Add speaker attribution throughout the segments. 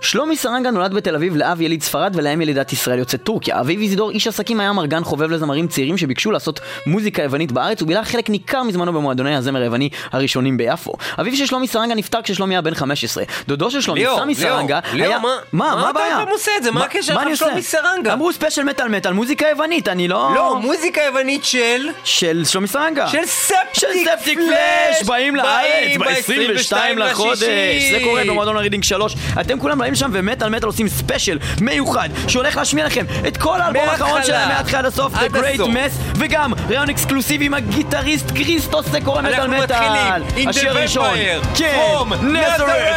Speaker 1: שלומי סרנגה נולד בתל אביב לאב יליד ספרד ולאם ילידת ישראל יוצאת טורקיה. אביו איזידור איש עסקים היה מרגן חובב לזמרים צעירים שביקשו לעשות מוזיקה יוונית בארץ ובילה חלק ניכר מזמנו במועדוני הזמר היווני הראשונים ביפו. אביו של שלומי סרנגה נפטר כששלומי היה בן 15. דודו של שלומי, סמי סרנגה, היה...
Speaker 2: מה-
Speaker 1: מה,
Speaker 2: מה
Speaker 1: מה
Speaker 2: אתה
Speaker 1: הבעיה?
Speaker 2: עושה את זה? מה הקשר לשלומי
Speaker 1: עושה?
Speaker 2: סרנגה?
Speaker 1: אמרו special מטאל מטאל, מוזיקה יוונית, אני לא...
Speaker 2: לא, מוזיקה יוונית של...
Speaker 1: של שלומי סרנגה.
Speaker 2: של Septic
Speaker 1: של Septicflesh, באים לארץ ב-22 לחודש, זה קורה במועדון הרידינג 3, אתם כולם באים לשם ומטאל מטאל עושים special מיוחד שהולך להשמיע לכם את כל האלבום. האחרון שלהם מההתחלה עד הסוף, The Great Mass, וגם ראיון אקסקלוסיבי עם הגיטריסט קריסטוס זה קורה מטאל
Speaker 2: אנחנו
Speaker 1: מטאל,
Speaker 2: מתחילים,
Speaker 1: השיר הראשון,
Speaker 2: Vampire,
Speaker 1: כן,
Speaker 2: From Nazareth,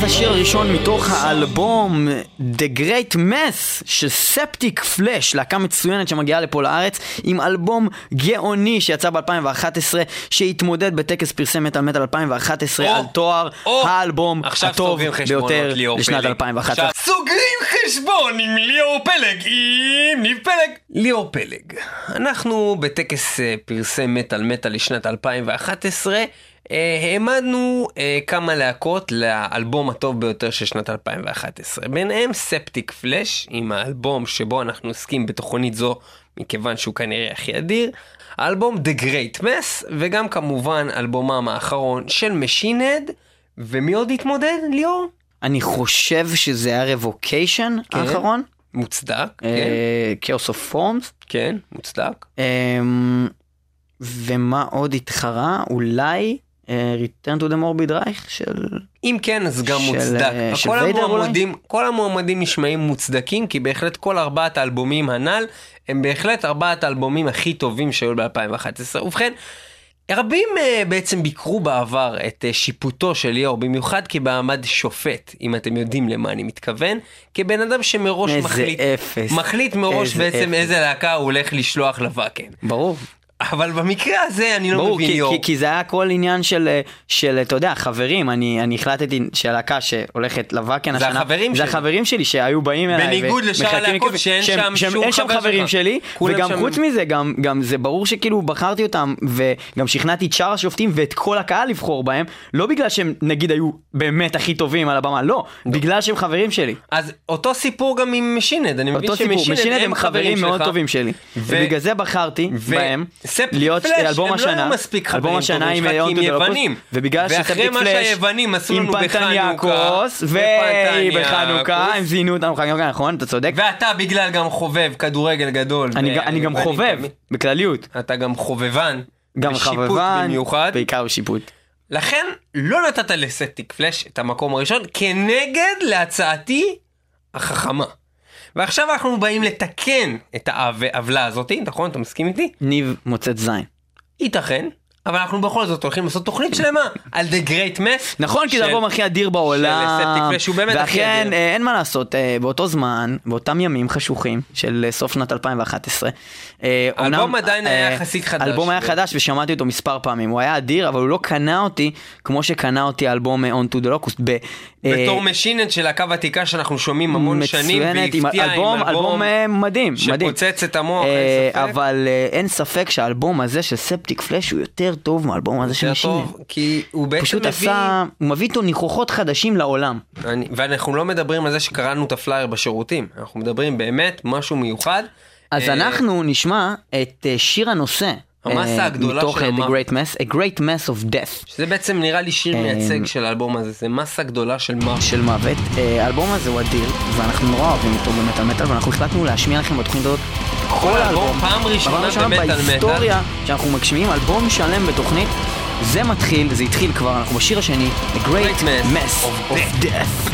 Speaker 1: Nazareth השיר הראשון מתוך האלבום The Great Mess של ספטיק פלאש, להקה מצוינת שמגיעה לפה לארץ עם אלבום גאוני שיצא ב-2011 שהתמודד בטקס פרסי מטאל מטאל 2011
Speaker 2: או,
Speaker 1: על תואר
Speaker 2: או,
Speaker 1: האלבום הטוב ביותר לשנת
Speaker 2: פלג.
Speaker 1: 2011.
Speaker 2: עכשיו סוגרים חשבון עם ליאור פלג, עם ניב פלג. ליאור פלג, אנחנו בטקס אה, פרסי מטאל מטאל לשנת 2011 אה, העמדנו אה, כמה להקות לאלבום הטוב ביותר של שנת 2011. ביניהם Septicflesh, עם האלבום שבו אנחנו עוסקים בתוכנית זו, מכיוון שהוא כנראה הכי אדיר. האלבום The Great Mass, וגם כמובן אלבומם האחרון של Machine Head. ומי עוד התמודד, ליאור?
Speaker 1: אני חושב שזה היה Revocation
Speaker 2: כן.
Speaker 1: האחרון,
Speaker 2: מוצדק, כן,
Speaker 1: Chaos of Forms,
Speaker 2: כן, מוצדק.
Speaker 1: ומה עוד התחרה? אולי אה, Return to the Morbid Reich של...
Speaker 2: אם כן, אז גם
Speaker 1: של,
Speaker 2: מוצדק.
Speaker 1: אה, של
Speaker 2: כל המועמדים, כל המועמדים נשמעים מוצדקים, כי בהחלט כל ארבעת האלבומים הנ"ל, הם בהחלט ארבעת האלבומים הכי טובים שהיו ב-2011. ובכן, רבים uh, בעצם ביקרו בעבר את uh, שיפוטו של ליאור, במיוחד כמעמד שופט, אם אתם יודעים למה אני מתכוון, כבן אדם שמראש מחליט,
Speaker 1: אפס.
Speaker 2: מחליט מראש
Speaker 1: איזה
Speaker 2: בעצם
Speaker 1: אפס.
Speaker 2: איזה להקה הוא הולך לשלוח לוואקן.
Speaker 1: ברור.
Speaker 2: אבל במקרה הזה אני לא
Speaker 1: ברור,
Speaker 2: מבין
Speaker 1: כי,
Speaker 2: ליאור.
Speaker 1: כי, כי זה היה הכל עניין של, אה, של, אתה יודע, חברים, אני, אני החלטתי שהלהקה שהולכת לוואקן
Speaker 2: זה
Speaker 1: השנה,
Speaker 2: החברים
Speaker 1: זה
Speaker 2: שלי.
Speaker 1: החברים שלי שהיו באים אליי,
Speaker 2: בניגוד לשאר הלהקות שאין שם
Speaker 1: שהם-
Speaker 2: שום
Speaker 1: אין שם
Speaker 2: חבר
Speaker 1: חברים
Speaker 2: שלך.
Speaker 1: שלי, וגם
Speaker 2: שם-
Speaker 1: חוץ מזה, גם, גם זה ברור שכאילו בחרתי אותם, וגם שכנעתי את שאר השופטים ואת כל הקהל לבחור בהם, לא בגלל שהם נגיד היו באמת הכי טובים על הבמה, לא, בגלל שהם חברים שלי.
Speaker 2: אז אותו סיפור גם עם Machine Head, אני מבין
Speaker 1: ש Machine
Speaker 2: Head
Speaker 1: Machine
Speaker 2: Head
Speaker 1: הם חברים. מאוד טובים שלי. ובגלל זה בחרתי בהם להיות אלבום
Speaker 2: הם לא
Speaker 1: השנה,
Speaker 2: היו מספיק
Speaker 1: אלבום
Speaker 2: חברים
Speaker 1: השנה
Speaker 2: טובים
Speaker 1: עם
Speaker 2: שלך,
Speaker 1: Locust,
Speaker 2: יוונים.
Speaker 1: ובגלל
Speaker 2: ואחרי מה שהיוונים עשו
Speaker 1: עם
Speaker 2: לנו בחנוכה.
Speaker 1: ובחנוכה הם זינו אותנו בחנוכה, נכון? אתה צודק.
Speaker 2: ואתה בגלל גם חובב כדורגל גדול.
Speaker 1: אני גם- חובב, בכלליות.
Speaker 2: אתה גם חובבן.
Speaker 1: גם חבבן,
Speaker 2: במיוחד.
Speaker 1: בעיקר שיפוט.
Speaker 2: לכן לא נתת לספטיק פלאש את המקום הראשון כנגד להצעתי החכמה. ועכשיו אנחנו באים לתקן את העוולה הזאתי, נכון? אתה מסכים איתי?
Speaker 1: ניב מוצאת זין.
Speaker 2: ייתכן, אבל אנחנו בכל זאת הולכים לעשות תוכנית שלמה על The Great Mess.
Speaker 1: נכון, כי זה האלבום הכי אדיר בעולם. ואכן. אה, אין מה לעשות, אה, באותו זמן, באותם ימים חשוכים של אה, סוף שנת 2011. אה,
Speaker 2: האלבום
Speaker 1: אומנם,
Speaker 2: עדיין היה יחסית חדש.
Speaker 1: האלבום היה חדש ושמעתי אותו מספר פעמים. הוא היה אדיר, אבל הוא לא קנה אותי כמו שקנה אותי האלבום אה, On to the Locust.
Speaker 2: בתור Machine Head של להקה ותיקה שאנחנו שומעים המון שנים,
Speaker 1: מצוינת, עם אלבום, אלבום מדהים, מדהים.
Speaker 2: שפוצץ את המוח, אין ספק.
Speaker 1: אבל אין ספק שהאלבום הזה של Septicflesh הוא יותר טוב מהאלבום הזה של
Speaker 2: יותר
Speaker 1: Machine Head.
Speaker 2: טוב, כי הוא בעצם
Speaker 1: פשוט
Speaker 2: מביא...
Speaker 1: עשה, הוא מביא איתו ניחוחות חדשים לעולם.
Speaker 2: אני, ואנחנו לא מדברים על זה שקראנו את הפלייר בשירותים, אנחנו מדברים באמת משהו מיוחד.
Speaker 1: אז
Speaker 2: אה,
Speaker 1: אנחנו נשמע את אה, שיר הנושא.
Speaker 2: המסה
Speaker 1: אה,
Speaker 2: הגדולה
Speaker 1: מתוך
Speaker 2: של
Speaker 1: אה, The Great Mass, A Great Mass of Death
Speaker 2: שזה בעצם נראה לי שיר
Speaker 1: אה,
Speaker 2: מייצג של האלבום הזה, זה מסה גדולה של מוות.
Speaker 1: של מוות. האלבום הזה הוא אדיר, ואנחנו נורא אוהבים אותו במטאל מטאל, ואנחנו החלטנו להשמיע לכם בתוכנית הזאת כל האלבום.
Speaker 2: פעם ראשונה במטאל מטאל.
Speaker 1: בהיסטוריה שאנחנו מגשימים אלבום שלם בתוכנית. זה מתחיל, זה התחיל כבר, אנחנו בשיר השני, A Great
Speaker 2: Great Mess of
Speaker 1: Death.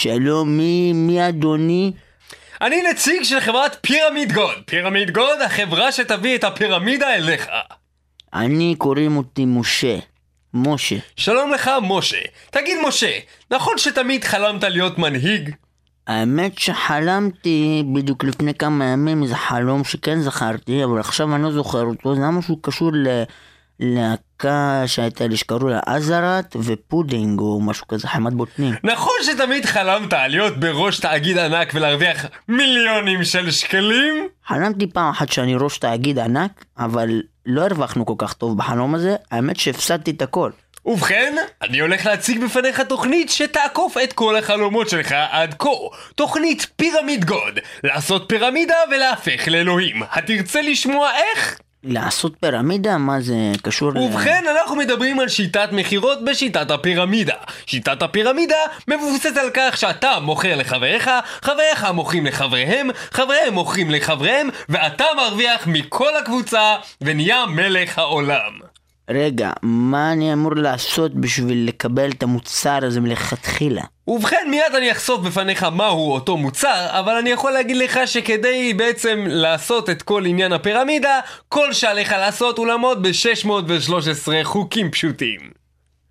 Speaker 2: שלום,
Speaker 1: מי, מי אדוני?
Speaker 2: אני נציג של חברת Pyramid God. Pyramid God, החברה שתביא את הפירמידה אליך.
Speaker 1: אני, קוראים אותי משה. משה.
Speaker 2: שלום לך, משה. תגיד, משה, נכון שתמיד חלמת להיות מנהיג?
Speaker 1: האמת שחלמתי בדיוק לפני כמה ימים איזה חלום שכן זכרתי, אבל עכשיו אני לא זוכר אותו, זה היה משהו קשור ללהקה שהייתה לי שקראו לה עזרת ופודינג או משהו כזה, חמת בוטנים.
Speaker 2: נכון שתמיד חלמת להיות בראש תאגיד ענק ולהרוויח מיליונים של שקלים?
Speaker 1: חלמתי פעם אחת שאני ראש תאגיד ענק, אבל לא הרווחנו כל כך טוב בחלום הזה, האמת שהפסדתי את הכל.
Speaker 2: ובכן, אני הולך להציג בפניך תוכנית שתעקוף את כל החלומות שלך עד כה. תוכנית פירמיד גוד. לעשות פירמידה ולהפך לאלוהים. התרצה לשמוע איך?
Speaker 1: לעשות פירמידה? מה זה קשור ל...
Speaker 2: ובכן, אנחנו מדברים על שיטת מכירות בשיטת הפירמידה. שיטת הפירמידה מבוססת על כך שאתה מוכר לחבריך, חבריך מוכרים לחבריהם, חבריהם מוכרים לחבריהם, ואתה מרוויח מכל הקבוצה ונהיה מלך העולם.
Speaker 1: רגע, מה אני אמור לעשות בשביל לקבל את המוצר הזה מלכתחילה?
Speaker 2: ובכן, מיד אני אחשוף בפניך מהו אותו מוצר, אבל אני יכול להגיד לך שכדי בעצם לעשות את כל עניין הפירמידה, כל שעליך לעשות הוא לעמוד ב-613 חוקים פשוטים.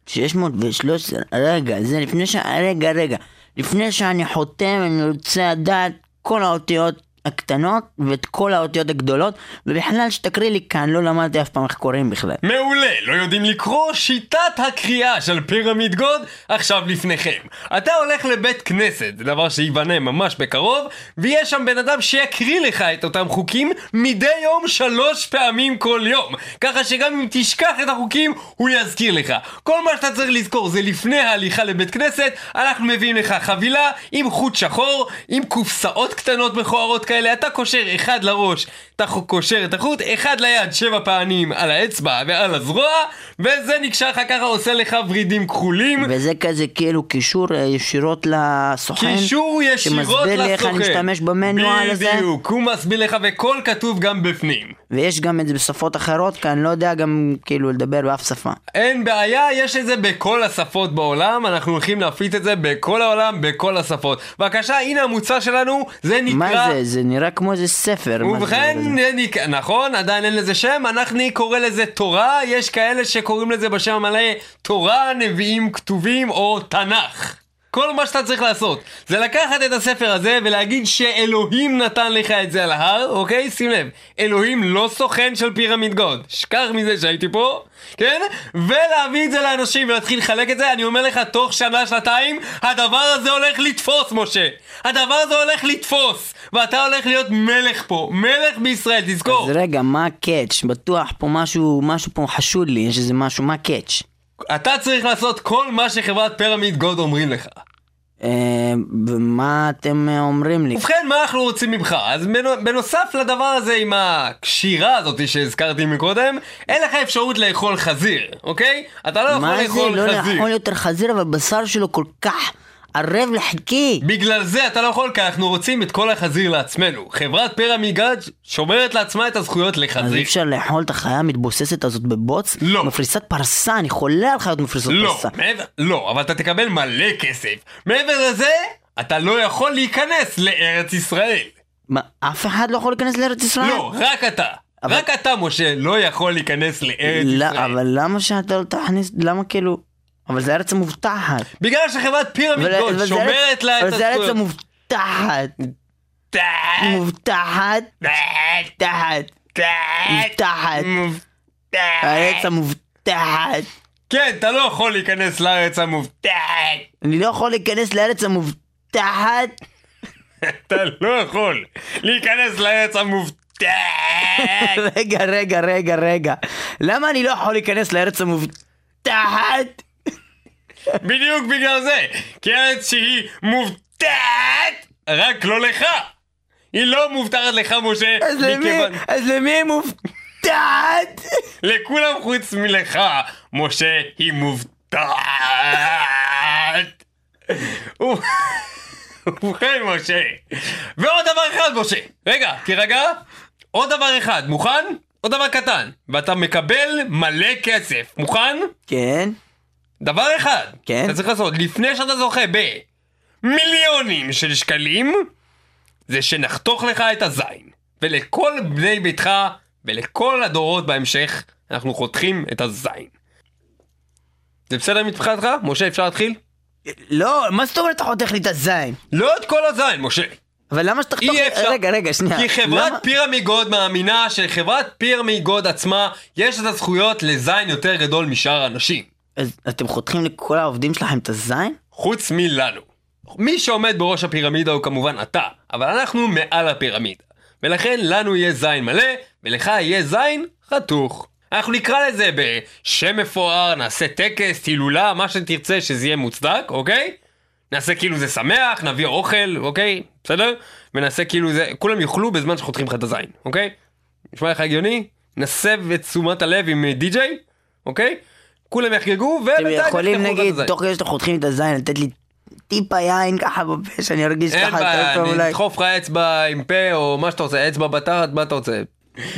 Speaker 1: 613, רגע, זה לפני ש... רגע, רגע. לפני שאני חותם, אני רוצה לדעת כל האותיות הקטנות ואת כל האותיות הגדולות, ובכלל שתקריא לי כאן, לא למדתי אף פעם איך קוראים בכלל.
Speaker 2: מעולה, לא יודעים לקרוא? שיטת הקריאה של פירמיד גוד עכשיו לפניכם. אתה הולך לבית כנסת, זה דבר שייבנה ממש בקרוב, ויש שם בן אדם שיקריא לך את אותם חוקים מדי יום שלוש פעמים כל יום. ככה שגם אם תשכח את החוקים, הוא יזכיר לך. כל מה שאתה צריך לזכור זה לפני ההליכה לבית כנסת, אנחנו מביאים לך חבילה עם חוט שחור, עם קופסאות קטנות מכוערות כאלה, אתה קושר אחד לראש, אתה קושר את החוט, אחד ליד שבע פעמים על האצבע ועל הזרוע, וזה נקשר לך ככה עושה לך ורידים כחולים.
Speaker 1: וזה כזה כאילו קישור אה, ישירות לסוכן?
Speaker 2: קישור ישירות לסוכן.
Speaker 1: שמסביר לי איך אני משתמש במנואל הזה?
Speaker 2: בדיוק, הוא מסביר לך והכל כתוב גם בפנים.
Speaker 1: ויש גם את זה בשפות אחרות, כי אני לא יודע גם כאילו לדבר באף שפה.
Speaker 2: אין בעיה, יש את זה בכל השפות בעולם, אנחנו הולכים להפיץ את זה בכל העולם, בכל השפות. בבקשה, הנה המוצר שלנו, זה נקרא...
Speaker 1: מה זה? זה נראה כמו איזה ספר. זה
Speaker 2: ובכן,
Speaker 1: זה?
Speaker 2: זה נק- נכון, עדיין אין לזה שם, אנחנו קורא לזה תורה, יש כאלה שקוראים לזה בשם המלא תורה, נביאים כתובים או תנ"ך. כל מה שאתה צריך לעשות זה לקחת את הספר הזה ולהגיד שאלוהים נתן לך את זה על ההר, אוקיי? שים לב, אלוהים לא סוכן של Pyramid God. שכח מזה שהייתי פה, כן? ולהביא את זה לאנשים ולהתחיל לחלק את זה, אני אומר לך, תוך שנה, שנתיים, הדבר הזה הולך לתפוס, משה. הדבר הזה הולך לתפוס, ואתה הולך להיות מלך פה, מלך בישראל, תזכור.
Speaker 1: אז רגע, מה הקאץ'? בטוח פה משהו, משהו פה חשוד לי, יש איזה משהו, מה הקאץ'?
Speaker 2: אתה צריך לעשות כל מה שחברת Pyramid God אומרים לך.
Speaker 1: אה, ומה אתם אה, אומרים לי?
Speaker 2: ובכן, מה אנחנו רוצים ממך? אז בנו- בנוסף לדבר הזה עם הקשירה הזאת שהזכרתי מקודם, אין לך אפשרות לאכול חזיר, אוקיי? אתה לא יכול
Speaker 1: מה זה?
Speaker 2: לאכול
Speaker 1: לא
Speaker 2: חזיר.
Speaker 1: לאכול יותר חזיר, אבל בשר שלו כל כך ערב לחכי.
Speaker 2: בגלל זה אתה לא יכול, כי אנחנו רוצים את כל החזיר לעצמנו. חברת Pyramid God שומרת לעצמה את הזכויות
Speaker 1: אז אי
Speaker 2: לחזיר.
Speaker 1: אפשר לאכול את החיה המתבוססת הזאת בבוץ?
Speaker 2: לא.
Speaker 1: מפריסת פרסה, אני חולה על חיות מפריסות
Speaker 2: לא,
Speaker 1: פרסה.
Speaker 2: מעבר, לא, אבל אתה תקבל מלא כסף. מעבר לזה, אתה לא יכול להיכנס לארץ ישראל.
Speaker 1: מה, אף אחד לא יכול להיכנס לארץ ישראל?
Speaker 2: לא, רק אתה.
Speaker 1: אבל-
Speaker 2: רק אתה, משה, לא יכול להיכנס לארץ
Speaker 1: לא,
Speaker 2: ישראל.
Speaker 1: אבל למה שאתה לא תכניס, למה כאילו... אבל זה ארץ המובטחת.
Speaker 2: בגלל שחברת פירמיד
Speaker 1: זה
Speaker 2: שומרת לה את
Speaker 1: אבל זה ארץ
Speaker 2: הזכויות.
Speaker 1: המובטחת. מובטחת. מובטחת. מובטחת. הארץ המובטחת.
Speaker 2: כן, אתה לא יכול להיכנס לארץ המובטחת.
Speaker 1: אני לא יכול להיכנס לארץ המובטחת.
Speaker 2: אתה לא יכול להיכנס לארץ המובטחת.
Speaker 1: רגע, רגע, רגע, רגע. למה אני לא יכול להיכנס לארץ המובטחת?
Speaker 2: בדיוק בגלל זה. כי ארץ שהיא מובטחת, רק לא לך. היא לא מובטחת לך, משה,
Speaker 1: אז למי,
Speaker 2: מכיוון...
Speaker 1: אז למי היא מובטחת?
Speaker 2: לכולם חוץ מלך, משה, היא מובטחת. ו- ובכן, משה. ועוד דבר אחד, משה. רגע, תירגע. עוד דבר אחד, מוכן? עוד דבר קטן. ואתה מקבל מלא כסף. מוכן?
Speaker 1: כן.
Speaker 2: דבר אחד,
Speaker 1: כן?
Speaker 2: אתה צריך לעשות לפני שאתה זוכה במיליונים של שקלים, זה שנחתוך לך את הזין. ולכל בני ביתך ולכל הדורות בהמשך, אנחנו חותכים את הזין. זה בסדר מבחינתך? משה, אפשר להתחיל?
Speaker 1: לא, מה זאת אומרת אתה חותך לי את הזין?
Speaker 2: לא את כל הזין, משה.
Speaker 1: אבל למה שתחתוך.
Speaker 2: אי אפשר.
Speaker 1: רגע, רגע, שנייה.
Speaker 2: כי חברת
Speaker 1: למה-
Speaker 2: פירמיגוד מאמינה שלחברת פירמיגוד עצמה יש את הזכויות לזין יותר גדול משאר האנשים.
Speaker 1: אז אתם חותכים לכל העובדים שלכם את הזין?
Speaker 2: חוץ מלנו. מי שעומד בראש הפירמידה הוא כמובן אתה, אבל אנחנו מעל הפירמידה. ולכן לנו יהיה זין מלא, ולך יהיה זין חתוך. אנחנו נקרא לזה בשם מפואר, נעשה טקס, הילולה, מה שתרצה שזה יהיה מוצדק, אוקיי? נעשה כאילו זה שמח, נביא אוכל, אוקיי? בסדר? ונעשה כאילו זה, כולם יאכלו בזמן שחותכים לך את הזין, אוקיי? נשמע לך הגיוני? נסב את תשומת הלב עם אה, די-ג'יי, אוקיי? כולם יחגגו,
Speaker 1: אתם
Speaker 2: ובינתיים
Speaker 1: יכולים
Speaker 2: יחתכו לך את
Speaker 1: נגיד. תוך כדי שאתם חותכים את הזין, לתת לי טיפה יין ככה בפה, שאני ארגיש
Speaker 2: אין
Speaker 1: ככה
Speaker 2: בעיה,
Speaker 1: יותר טוב
Speaker 2: אני
Speaker 1: אולי.
Speaker 2: אדחוף לך אצבע עם פה או מה שאתה רוצה, אצבע בתחת, מה אתה רוצה?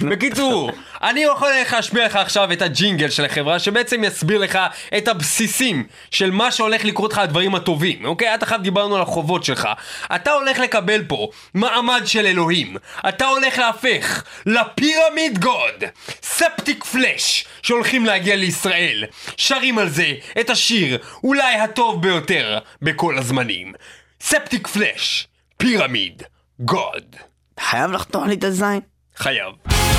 Speaker 2: בקיצור, אני יכול להשמיע לך עכשיו את הג'ינגל של החברה שבעצם יסביר לך את הבסיסים של מה שהולך לקרות לך הדברים הטובים, אוקיי? עד עכשיו דיברנו על החובות שלך. אתה הולך לקבל פה מעמד של אלוהים. אתה הולך להפך ל Pyramid God, Septicflesh, שהולכים להגיע לישראל. שרים על זה את השיר אולי הטוב ביותר בכל הזמנים. Septicflesh, Pyramid God.
Speaker 1: חייב לחתוך לי את הזין?
Speaker 2: חייב.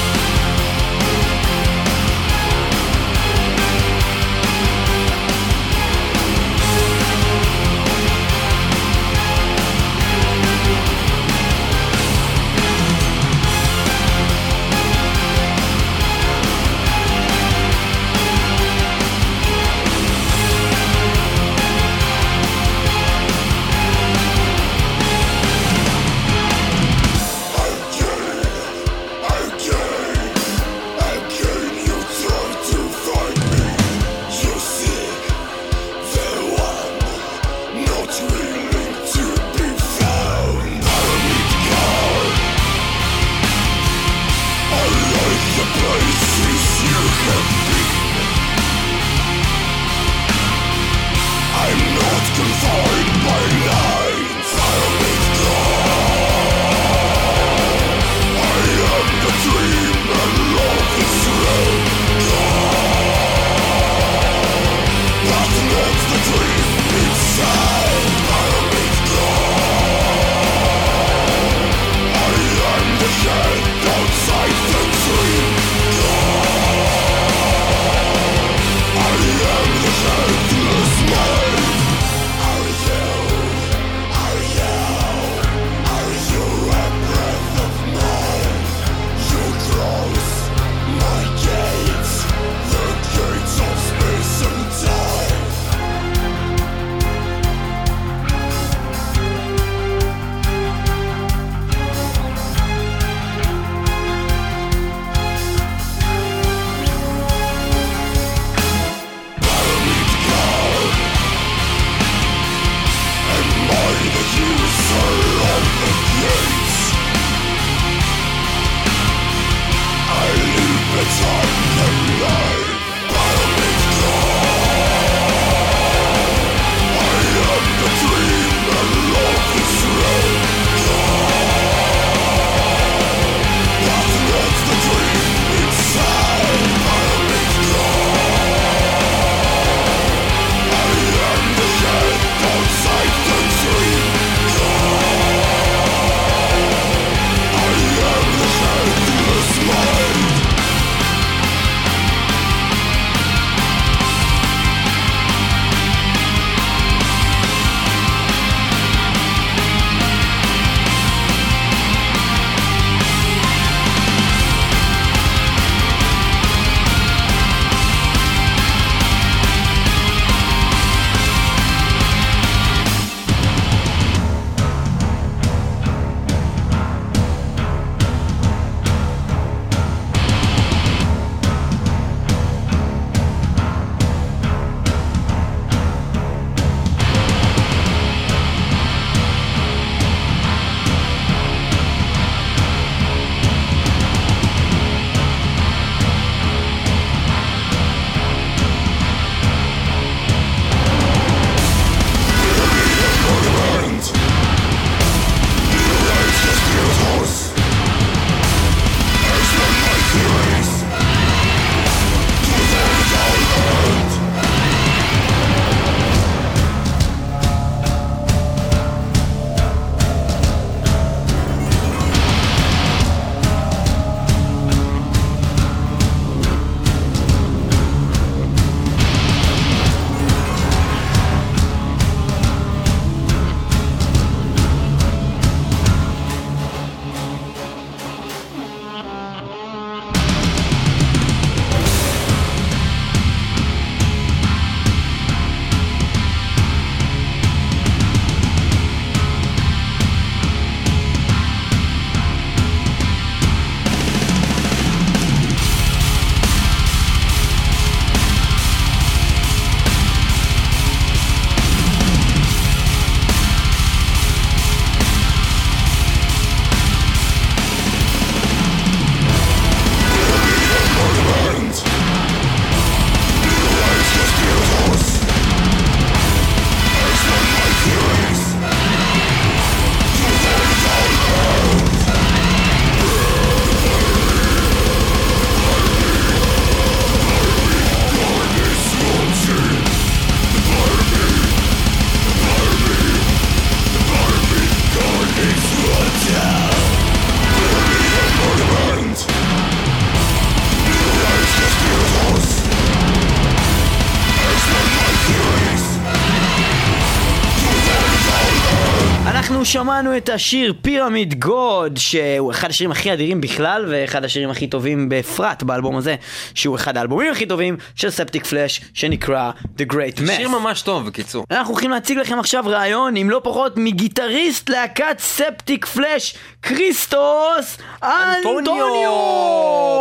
Speaker 1: שמענו את השיר פירמיד גוד, שהוא אחד השירים הכי אדירים בכלל, ואחד השירים הכי טובים בפרט באלבום הזה, שהוא אחד האלבומים הכי טובים של ספטיק פלאש, שנקרא The Great Mess.
Speaker 2: שיר ממש טוב, בקיצור.
Speaker 1: אנחנו הולכים להציג לכם עכשיו ראיון עם לא פחות מגיטריסט להקת ספטיק פלאש, כריסטוס אנטוניו!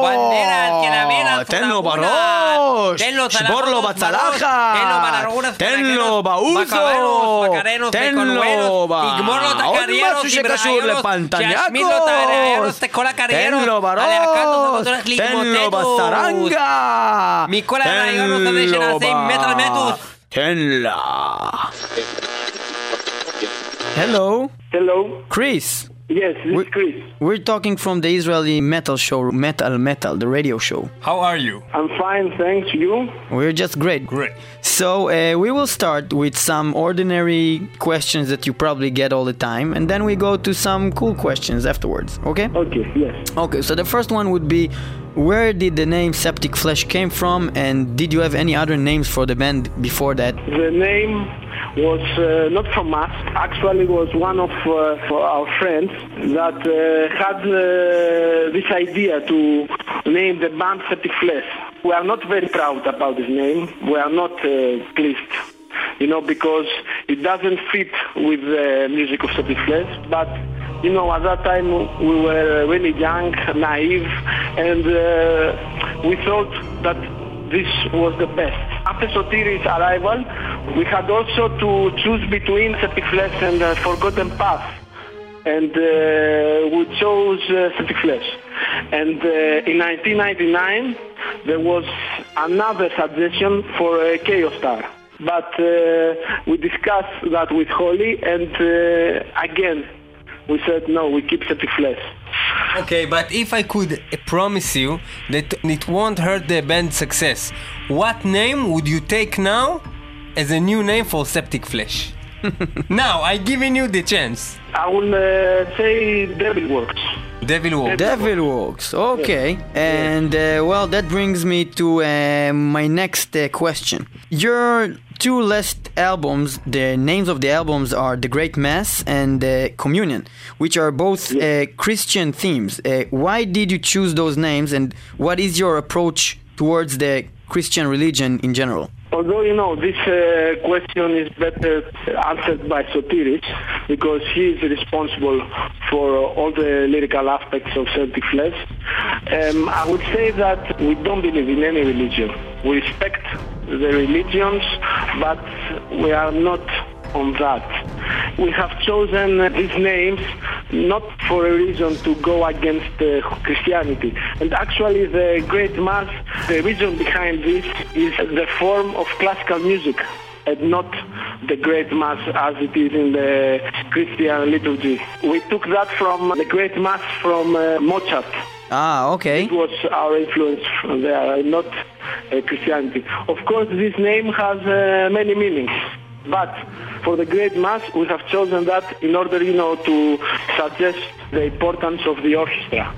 Speaker 2: בנדרס, קלמרס,
Speaker 1: תן לו
Speaker 2: פונגונה.
Speaker 1: בראש!
Speaker 2: תן לו
Speaker 1: שבור לו
Speaker 2: צלחות,
Speaker 1: בצלחת!
Speaker 2: תן לו בלרונס,
Speaker 1: תן לו
Speaker 2: בקרנוס,
Speaker 1: באוזו!
Speaker 2: בקרנוס,
Speaker 1: תן לו
Speaker 2: בקונואלוס,
Speaker 1: ב...
Speaker 2: תגמור לו את
Speaker 1: עוד
Speaker 2: הקריירות
Speaker 1: משהו
Speaker 2: עם
Speaker 1: שקשור
Speaker 2: ראיונות,
Speaker 1: לפנטניאקוס!
Speaker 2: שישמיד לו את הראיונות, את כל הקריירות.
Speaker 1: תן לו
Speaker 2: הלהקה הזאת
Speaker 1: בראש!
Speaker 2: הולכת
Speaker 1: תן לו
Speaker 2: להתמוטטות.
Speaker 1: בסרנגה!
Speaker 2: מכל
Speaker 1: תן
Speaker 2: הרעיונות הזה
Speaker 1: לו
Speaker 2: שנעשה עם
Speaker 1: ב-
Speaker 2: מטאל מטוס.
Speaker 1: תן לה! Hello,
Speaker 3: Hello.
Speaker 1: Chris.
Speaker 3: Yes, this
Speaker 1: We-
Speaker 3: is Chris.
Speaker 1: We're talking from the Israeli metal show, Metal Metal, the radio show.
Speaker 2: How are you?
Speaker 3: I'm fine, thanks. You?
Speaker 1: We're just great.
Speaker 2: Great.
Speaker 1: So uh, we will start with some ordinary questions that you probably get all the time, and then we go to some cool questions afterwards. Okay?
Speaker 3: Okay, yes.
Speaker 1: Okay. So the first one would be, where did the name Septic Flesh came from, and did you have any other names for the band before that?
Speaker 3: The name was uh, not from us. Actually, was one of uh, our friends that uh, had uh, this idea to name the band Septic Flesh. We are not very proud about this name. We are not uh, pleased. You know, because it doesn't fit with the music of Septic Flesh. But you know, at that time we were really young, naive, and uh, we thought that this was the best. After Sotiri's arrival, we had also to choose between Septic Flesh and uh, Forgotten Path. And uh, we chose uh, Septic And uh, in 1999, there was another suggestion for uh, Chaos Star. But uh, we discussed that with Holly, and uh, again, we said no, we keep Septic Flesh.
Speaker 2: Okay, but if I could promise you that it won't hurt the band's success, what name would you take now as a new name for Septic Flesh? now, I giving you the chance.
Speaker 3: I will uh, say Devil Works.
Speaker 2: Devil Works.
Speaker 1: Devil Works. Okay. And uh, well, that brings me to uh, my next uh, question. Your two last albums, the names of the albums are The Great Mass and uh, Communion, which are both uh, Christian themes. Uh, why did you choose those names, and what is your approach towards the Christian religion in general?
Speaker 3: Although, you know, this uh, question is better answered by Sotiris because he is responsible for all the lyrical aspects of Celtic Flesh. Um, I would say that we don't believe in any religion. We respect the religions, but we are not on that. We have chosen these names not for a reason to go against uh, Christianity. And actually the Great Mass, the reason behind this is the form of classical music and not the Great Mass as it is in the Christian liturgy. We took that from the Great Mass from uh, Mozart.
Speaker 1: Ah, okay.
Speaker 3: It was our influence from there, not uh, Christianity. Of course, this name has uh, many meanings, but for the Great Mass, we have chosen that in order, you know, to suggest the importance of the orchestra.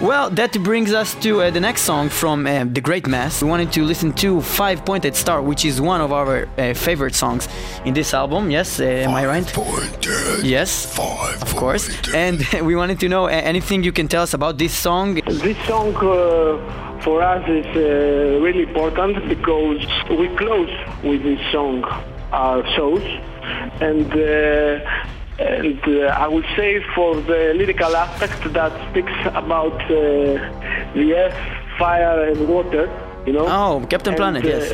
Speaker 1: Well, that brings us to uh, the next song from uh, The Great Mass. We wanted to listen to Five Pointed Star, which is one of our uh, favorite songs in this album. Yes, uh, am I right?
Speaker 4: Pointed.
Speaker 1: Yes,
Speaker 4: Five
Speaker 1: of course.
Speaker 4: pointed.
Speaker 1: And we wanted to know uh, anything you can tell us about this song.
Speaker 3: This song uh, for us is uh, really important because we close with this song our shows, and uh, and uh, I would say for the lyrical aspect that speaks about uh, the earth, fire, and water. You know.
Speaker 1: Oh, Captain
Speaker 3: And,
Speaker 1: Planet,
Speaker 3: uh,
Speaker 1: yes.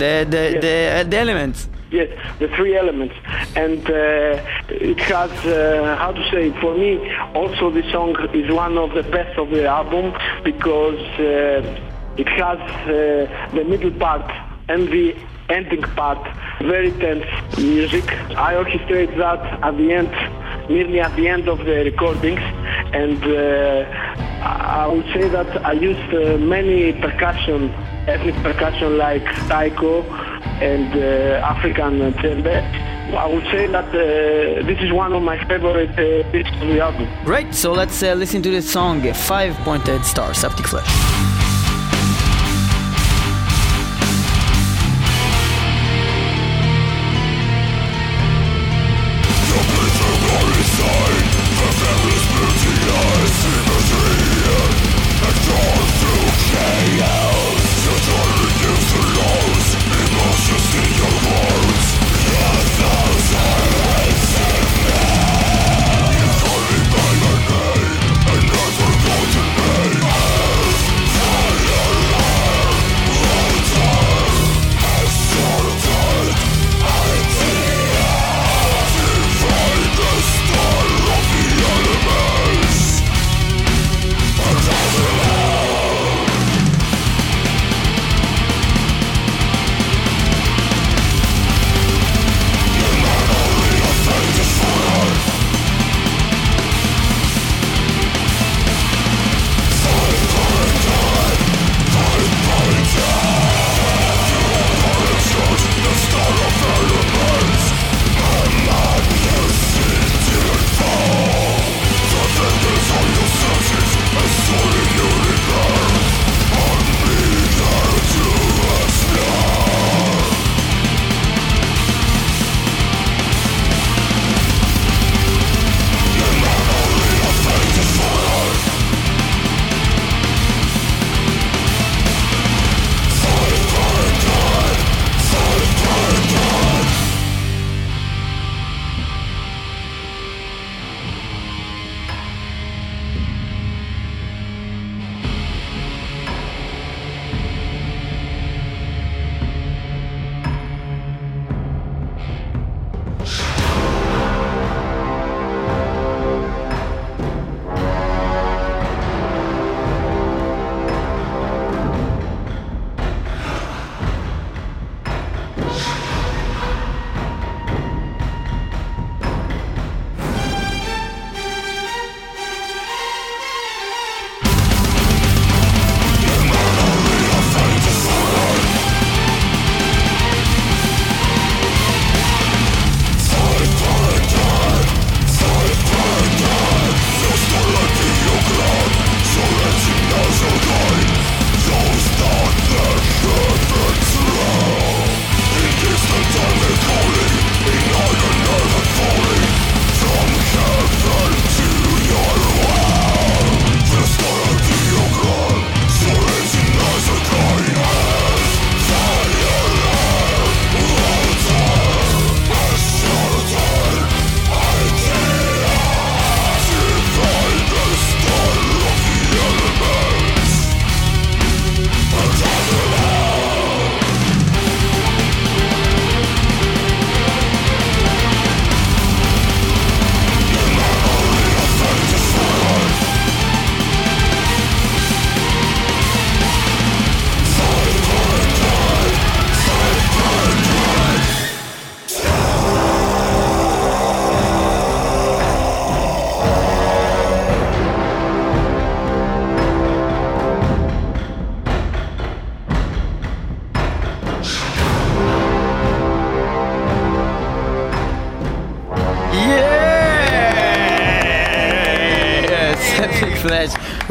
Speaker 1: The the
Speaker 3: yes.
Speaker 1: the, uh, the elements.
Speaker 3: Yes, the three elements, and uh, it has uh, how to say. For me, also the song is one of the best of the album because uh, it has uh, the middle part and the ending part, very tense music. I orchestrate that at the end, nearly at the end of the recordings, and uh, I would say that I used uh, many percussion, ethnic percussion like taiko and uh, African djembe. I would say that uh, this is one of my favorite uh, pieces of the album.
Speaker 1: Great, so let's uh, listen to this song, uh, Five Pointed Star, Septic Flesh.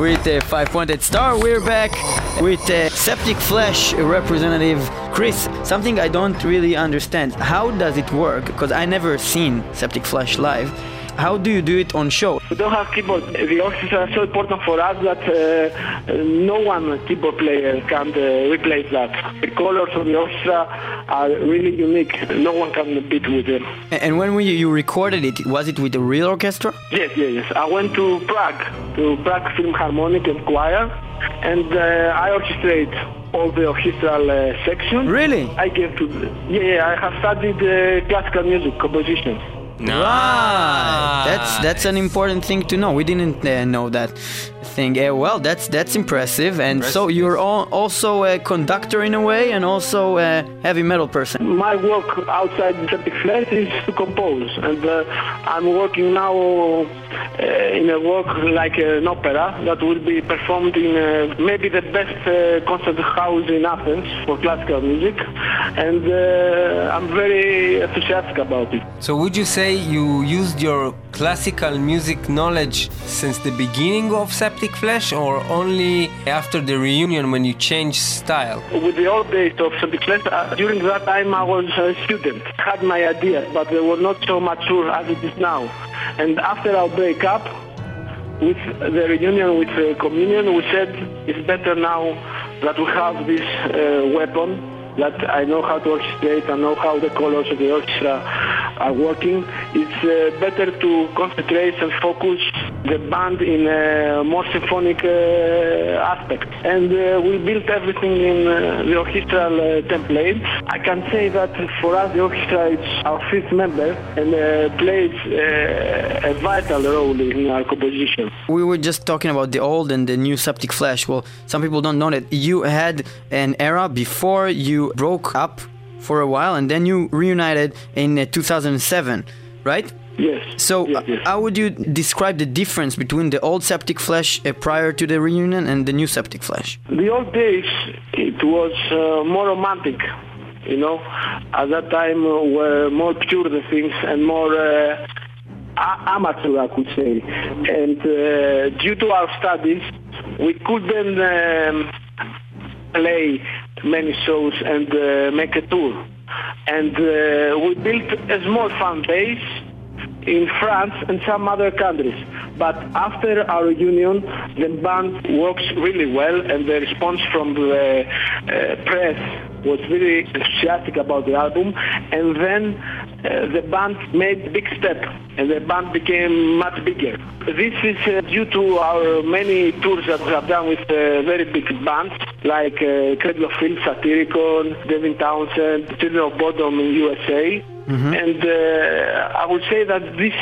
Speaker 1: With a five pointed star. We're back with uh, Septic Flesh representative Chris. Something I don't really understand. How does it work? Because I never seen Septic Flesh live. How do you do it on show?
Speaker 3: We don't have keyboard. The orchestra are so important for us that uh, no one keyboard player can uh, replace that. The colors of the orchestra are really unique. No one can beat with them.
Speaker 1: And when we, you recorded it, was it with a real orchestra?
Speaker 3: Yes, yes, yes. I went to Prague, to Prague Philharmonic and Choir, and uh, I orchestrated all the orchestral uh, section.
Speaker 1: Really?
Speaker 3: I gave to, yeah, yeah, I have studied uh, classical music composition.
Speaker 1: Right. That's that's an important thing to know. We didn't uh, know that thing. Uh, well, that's that's impressive. And so you're all, also a conductor in a way, and also a heavy metal person.
Speaker 3: My work outside the Septic Flesh is to compose, and uh, I'm working now uh, in a work like an opera that will be performed in uh, maybe the best uh, concert house in Athens for classical music, and uh, I'm very enthusiastic about it.
Speaker 2: So would you say you used your classical music knowledge since the beginning of Septic Flesh or only after the reunion when you change style?
Speaker 3: With the old days of Septic Flesh, uh, during that time I was a student, had my ideas, but they were not so mature as it is now. And after our breakup, with the reunion with the Communion, we said it's better now that we have this uh, weapon that I know how to orchestrate, I know how the colors of the orchestra are working. It's uh, better to concentrate and focus the band in a more symphonic uh, aspect. And uh, we built everything in uh, the orchestral uh, template. I can say that for us the orchestra is our fifth member and uh, plays a vital role in our composition.
Speaker 1: We were just talking about the old and the new Septic Flesh. Well, some people don't know that you had an era before you broke up for a while, and then you reunited in uh, 2007, right?
Speaker 3: Yes.
Speaker 1: So,
Speaker 3: yes, yes.
Speaker 1: how would you describe the difference between the old Septic Flesh uh, prior to the reunion and the new Septic Flesh?
Speaker 3: The old days, it was uh, more romantic, you know. At that time, uh, were more pure the things and more uh, amateur, I could say. And uh, due to our studies, we couldn't um, play many shows and uh, make a tour. And uh, we built a small fan base in France and some other countries. But after our reunion, the band works really well and the response from the uh, press was very enthusiastic about the album. And then uh, the band made big step and the band became much bigger. This is uh, due to our many tours that we have done with uh, very big bands like uh, Cradle of Filth, Satyricon, Devin Townsend, Children of Bodom in USA. And uh, I would say that this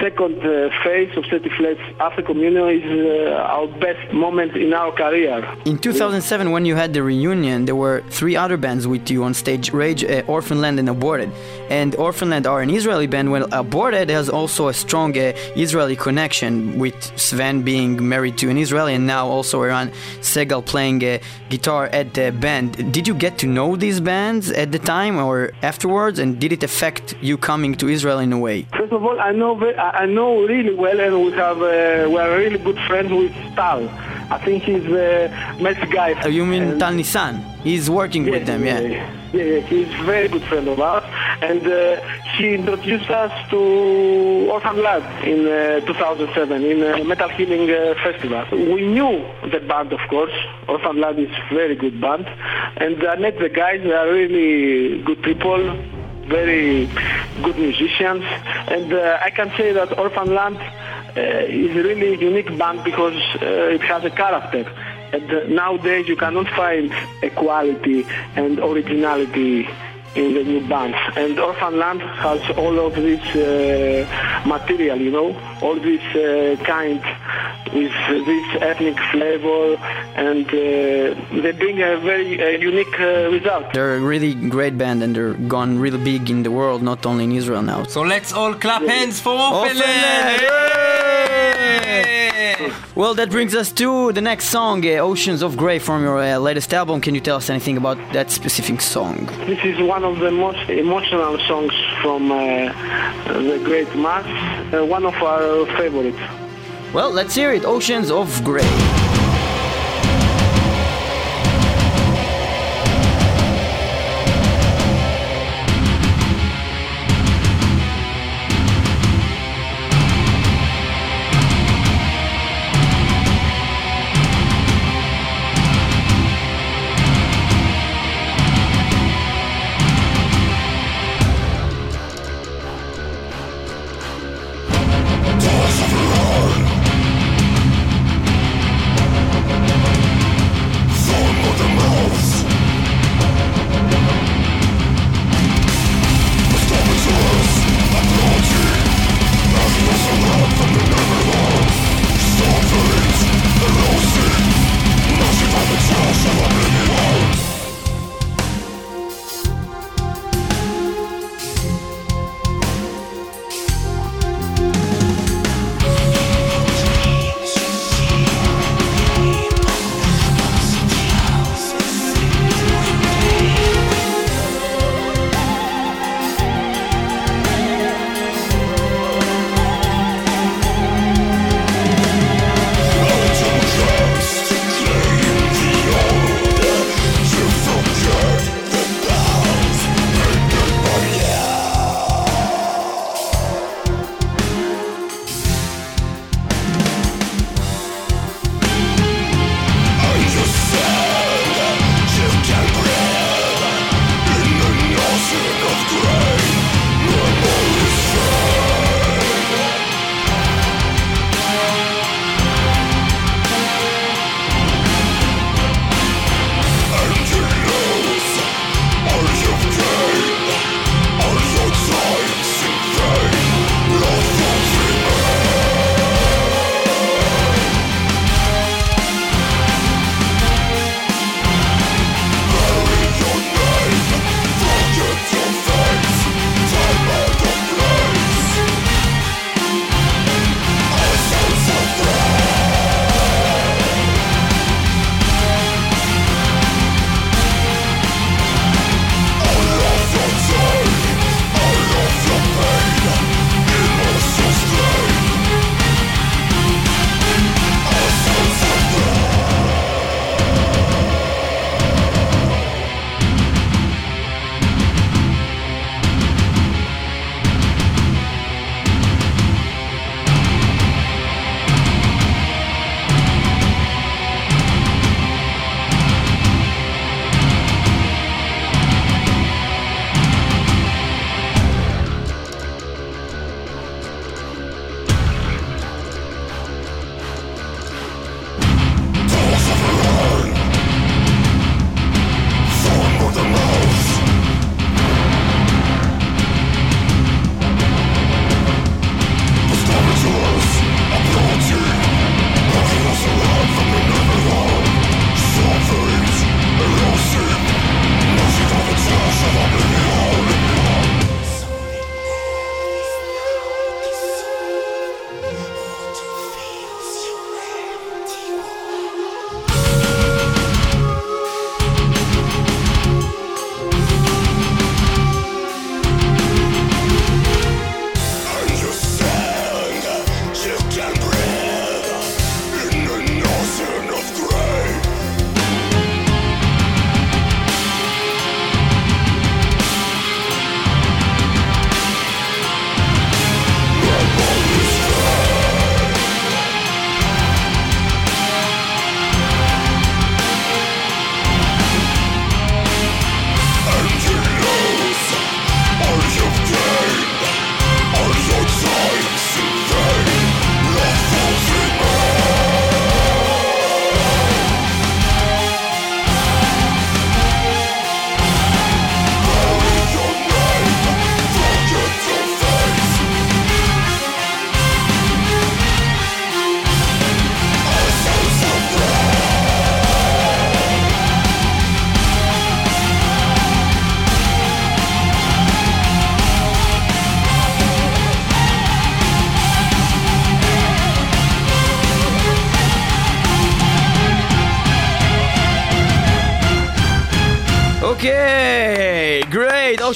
Speaker 3: second uh, phase of Septic Flesh after Communion is uh, our best moment in our career.
Speaker 1: In 2007, when you had the reunion, there were three other bands with you on stage Rage, uh, Orphanland, and Aborted. And Orphanland are an Israeli band, while Aborted has also a strong uh, Israeli connection, with Sven being married to an Israeli and now also Iran Segal playing uh, guitar at the band. Did you get to know these bands at the time or afterwards, and did it affect you coming to Israel in a way?
Speaker 3: First of all, I know I know really well, and we have uh, we are really good friends with Tal. I think he's a nice guy.
Speaker 1: Uh, you mean
Speaker 3: And-
Speaker 1: Tal Nissan? He's working with them, yeah.
Speaker 3: Yeah, yeah, he's a very good friend of ours, and uh, he introduced us to Orphan Lad in uh, 2007 in a Metal Healing uh, Festival. We knew the band, of course. Orphan Lad is a very good band, and I met the guys. They are really good people, very good musicians, and uh, I can say that Orphan Land uh, is a really unique band because uh, it has a character. And uh, nowadays you cannot find equality and originality in the new bands. And Orphan Land has all of this uh, material, you know, all this uh, kind with this ethnic flavor, and uh, they bring a very uh, unique uh, result.
Speaker 1: They're a really great band and they're gone really big in the world, not only in Israel now.
Speaker 2: So let's all clap hands for
Speaker 1: Orphanland!
Speaker 2: Orphanland!
Speaker 1: Yay! Well, that brings us to the next song, uh, Oceans of Grey from your uh, latest album. Can you tell us anything about that specific song?
Speaker 3: This is one of the most emotional songs from uh, the Great Mass, uh, one of our favorites.
Speaker 1: Well, let's hear it. Oceans of Grey.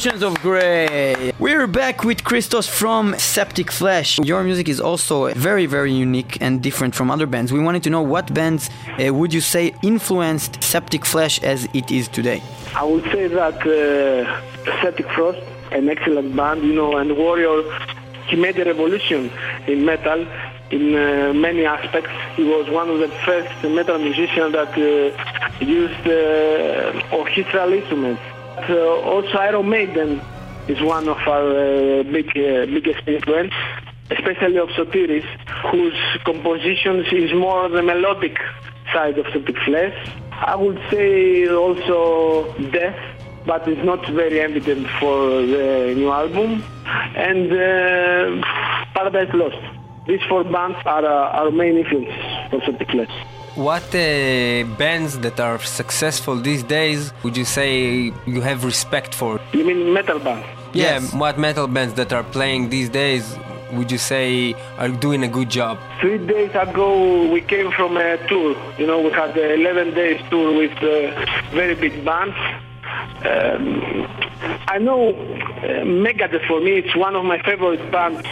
Speaker 1: Oceans of Grey. We're back with Christos from Septic Flesh. Your music is also very, very unique and different from other bands. We wanted to know what bands uh, would you say influenced Septic Flesh as it is today?
Speaker 3: I would say that uh, Celtic Frost, an excellent band, you know, and Warrior, he made a revolution in metal in uh, many aspects. He was one of the first metal musicians that uh, used uh, orchestral instruments. Uh, also, Iron Maiden is one of our uh, big, uh, biggest influence, especially of Sotiris, whose compositions is more the melodic side of Celtic Flesh. I would say also Death, but it's not very evident for the new album. And uh, Paradise Lost. These four bands are uh, our main influence for Celtic Flesh.
Speaker 2: What uh, bands that are successful these days would you say you have respect for?
Speaker 3: You mean metal bands?
Speaker 2: Yeah,
Speaker 1: Yes.
Speaker 2: what metal bands that are playing these days would you say are doing a good job?
Speaker 3: Three days ago, we came from a tour. You know, we had an 11 days tour with uh, very big bands. Um, I know uh, Megadeth for me, it's one of my favorite bands.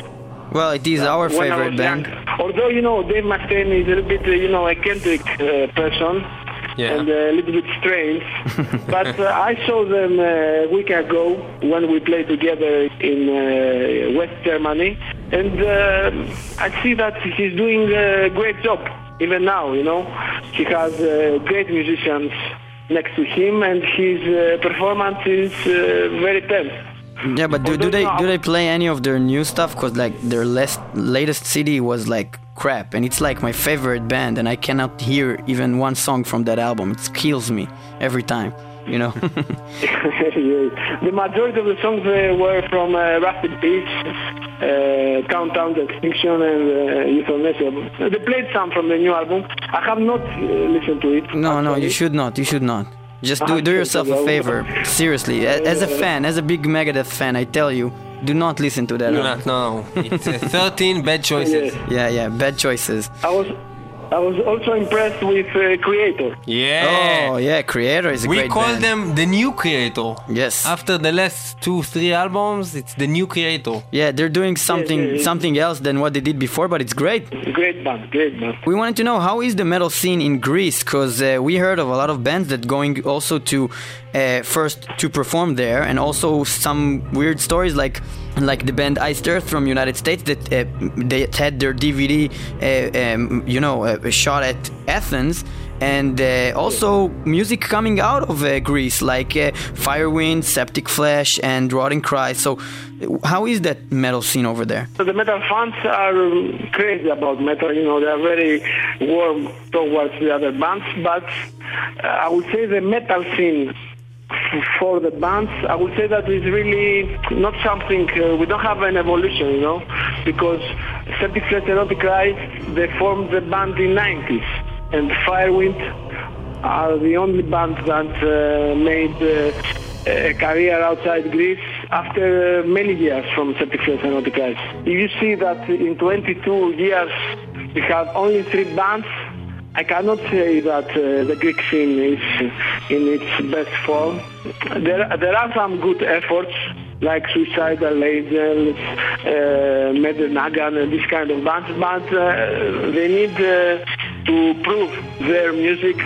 Speaker 1: Well, it is our favorite band.
Speaker 3: young. Although, you know, Dave Mustaine is a little bit, uh, you know, eccentric uh, person.
Speaker 2: Yeah.
Speaker 3: And a little bit strange. but uh, I saw them uh, a week ago when we played together in uh, West Germany. And uh, I see that he's doing a great job, even now, you know. He has uh, great musicians next to him and his uh, performance is uh, very tense.
Speaker 1: Yeah, but do, do they do they play any of their new stuff? Cause like their last latest CD was like crap, and it's like my favorite band, and I cannot hear even one song from that album. It kills me every time, you know.
Speaker 3: the majority of the songs uh, were from uh, Rusted Peace, uh, Countdown to Extinction, and uh, Euthanasia. They played some from the new album. I have not uh, listened to it.
Speaker 1: no, no, you should not. You should not. Just do do yourself a favor. Seriously, as a fan, as a big Megadeth fan, I tell you, do not listen to that.
Speaker 2: Do
Speaker 1: album.
Speaker 2: not, no. It's uh, 13 bad choices.
Speaker 3: Yeah.
Speaker 1: Yeah, yeah, bad choices.
Speaker 3: I was, I was also impressed with uh, Creator.
Speaker 2: Yeah.
Speaker 1: Oh yeah, Creator is a great we
Speaker 2: call
Speaker 1: band.
Speaker 2: them the new creator.
Speaker 1: Yes.
Speaker 2: After the last two, three albums, it's the new creator.
Speaker 1: Yeah, they're doing something
Speaker 3: yeah, yeah.
Speaker 1: something else than what they did before, but it's great.
Speaker 3: Great band, great band.
Speaker 1: We wanted to know how is the metal scene in Greece because uh, we heard of a lot of bands that going also to uh, first to perform there, and also some weird stories like like the band Iced Earth from United States that uh, they had their DVD, uh, um, you know, uh, shot at Athens. And uh, also music coming out of uh, Greece, like Firewind, Septic Flesh, and Rotting Cry. So, how is that metal scene over there?
Speaker 3: So the metal fans are crazy about metal. You know, they are very warm towards the other bands. But I would say the metal scene for the bands, I would say that is really not something. Uh, we don't have an evolution, you know, because Septic Flesh and Antichrist they formed the band in 90s, and Firewind are the only band that uh, made uh, a career outside Greece after uh, many years from Septic Flesh and Antichrist. If you see that in 22 years we have only three bands, I cannot say that uh, the Greek scene is in its best form. There, there are some good efforts like Suicidal Angels, uh, Nagan, and this kind of bands, but uh, they need uh, to prove their music,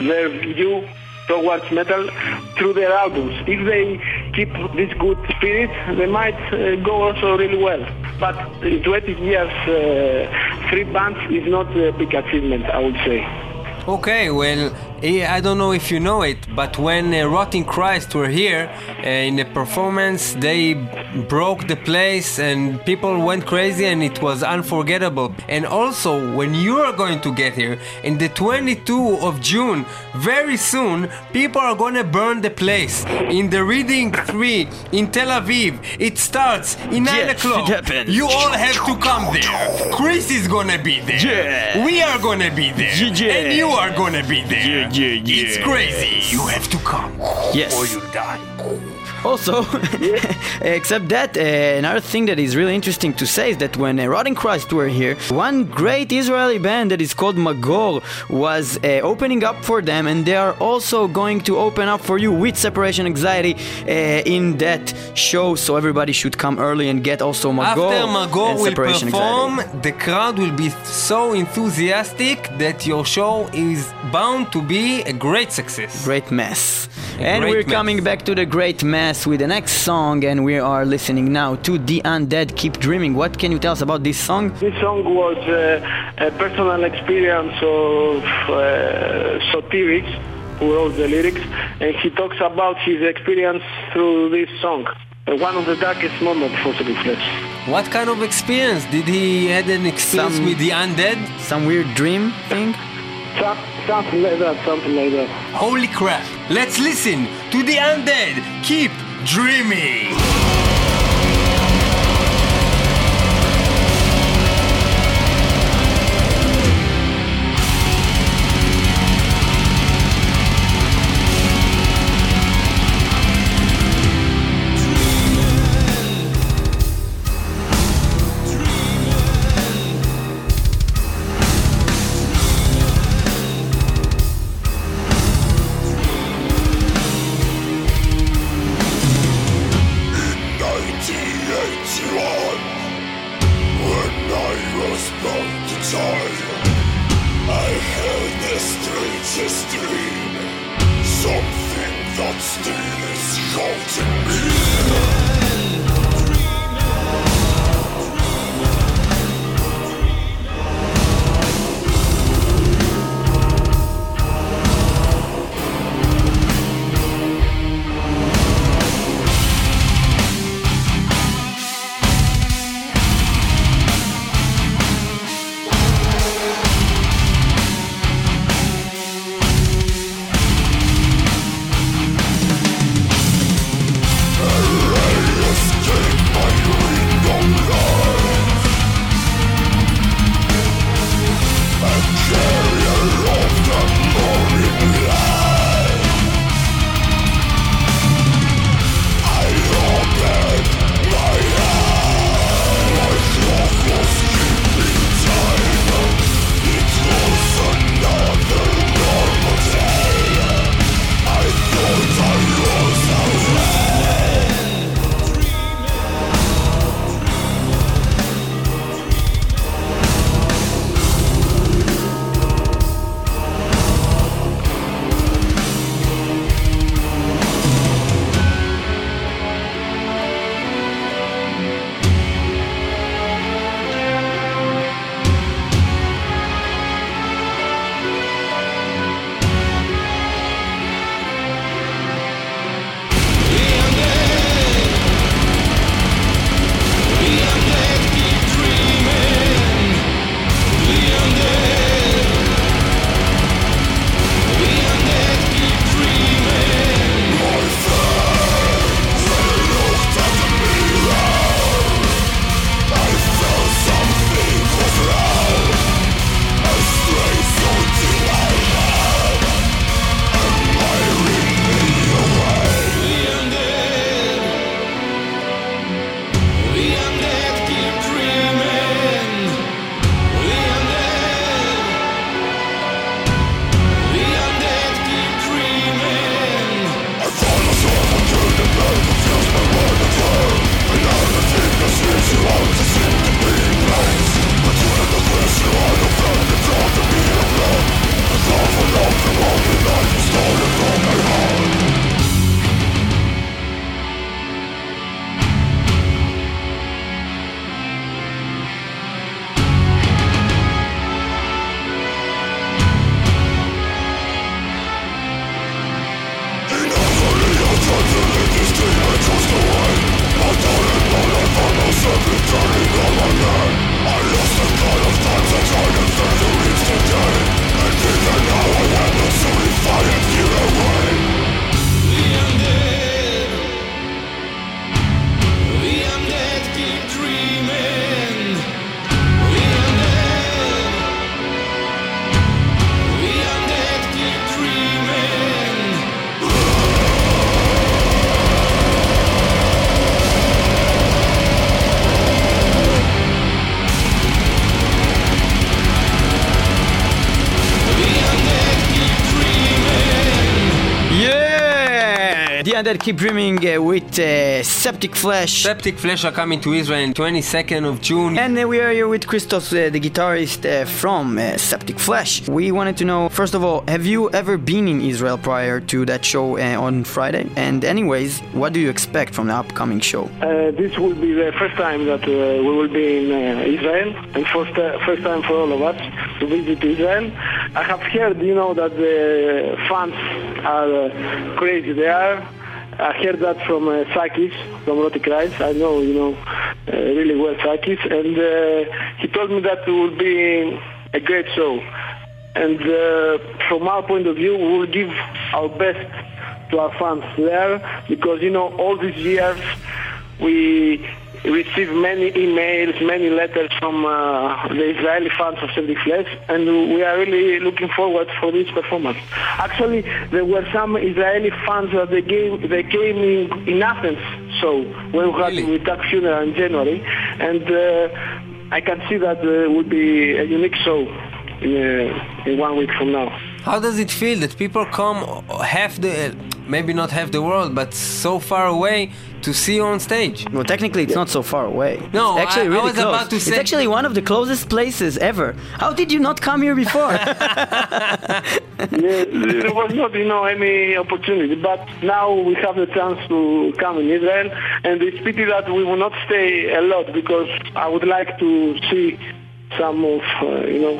Speaker 3: their view towards metal through their albums. If they keep this good spirit, they might uh, go also really well. But in 20 years, uh, three bands is not a big achievement, I would say.
Speaker 2: Okay, well, I don't know if you know it, but when uh, Rotting Christ were here uh, in the performance, they broke the place and people went crazy and it was unforgettable. And also, when you are going to get here, in the 22 of June, very soon, people are gonna burn the place. In the Reading 3 in Tel Aviv, it starts in 9
Speaker 1: Yeah,
Speaker 2: o'clock. You all have to come there. Chris is gonna be there.
Speaker 1: Yeah.
Speaker 2: We are gonna be there.
Speaker 1: Yeah.
Speaker 2: And you are gonna be there.
Speaker 1: Yeah, yeah,
Speaker 2: It's crazy. You have to come.
Speaker 1: Yes.
Speaker 2: Or you die.
Speaker 1: Also, except that, uh, another thing that is really interesting to say is that when uh, Rotting Christ were here, one great Israeli band that is called Magor was uh, opening up for them, and they are also going to open up for you with Separation Anxiety uh, in that show. So everybody should come early and get also Magor.
Speaker 2: After Magor will perform,
Speaker 1: Anxiety.
Speaker 2: the crowd will be so enthusiastic that your show is bound to be a great success.
Speaker 1: Great Mess.
Speaker 2: A
Speaker 1: and
Speaker 2: great
Speaker 1: we're
Speaker 2: mess.
Speaker 1: coming back to the Great Mass with the next song, and we are listening now to The Undead Keep Dreaming. What can you tell us about this song?
Speaker 3: This song was uh, a personal experience of uh, Sotiris, who wrote the lyrics, and he talks about his experience through this song. Uh, one of the darkest moments for City Flesh.
Speaker 2: What kind of experience? Did he had an experience
Speaker 1: Some-
Speaker 2: with the undead?
Speaker 1: Some weird dream thing?
Speaker 3: Some- Something like that, something like that.
Speaker 2: Holy crap! Let's listen to the undead. Keep dreaming.
Speaker 1: Undead Keep Dreaming uh, with uh, Septic Flesh.
Speaker 2: Septic Flesh are coming to Israel in 22nd of June.
Speaker 1: and uh, we are here with Christos, uh, the guitarist uh, from uh, Septic Flesh. We wanted to know, first of all, have you ever been in Israel prior to that show uh, on Friday? And, anyways, what do you expect from the upcoming show?
Speaker 3: Uh, this will be the first time that uh, we will be in uh, Israel, and first, uh, first time for all of us to visit Israel. I have heard, you know, that the fans are uh, crazy there. I heard that from uh, Sakis, from Rotic Rice. I know, you know, uh, really well Sakis, and uh, he told me that it will be a great show. And uh, from our point of view, we will give our best to our fans there because, you know, all these years we receive many emails, many letters from uh, the Israeli fans of Celtic Flesh, and we are really looking forward for this performance. Actually, there were some Israeli fans that they came, they came in, in Athens, so when we had
Speaker 2: Really?
Speaker 3: with Funeral in January, and uh, I can see that uh, will be a unique show in, uh, in one week from now.
Speaker 2: How does it feel that people come half the, maybe not half the world, but so far away to see you on stage?
Speaker 1: Well, technically, it's not so far away.
Speaker 2: No,
Speaker 1: it's actually
Speaker 2: I- I
Speaker 1: really
Speaker 2: was
Speaker 1: close.
Speaker 2: about to
Speaker 1: it's
Speaker 2: say-
Speaker 1: actually one of the closest places ever. How did you not come here before?
Speaker 3: there, there was not, you know, any opportunity. But now we have the chance to come in Israel, and it's pity that we will not stay a lot because I would like to see some of, uh, you know.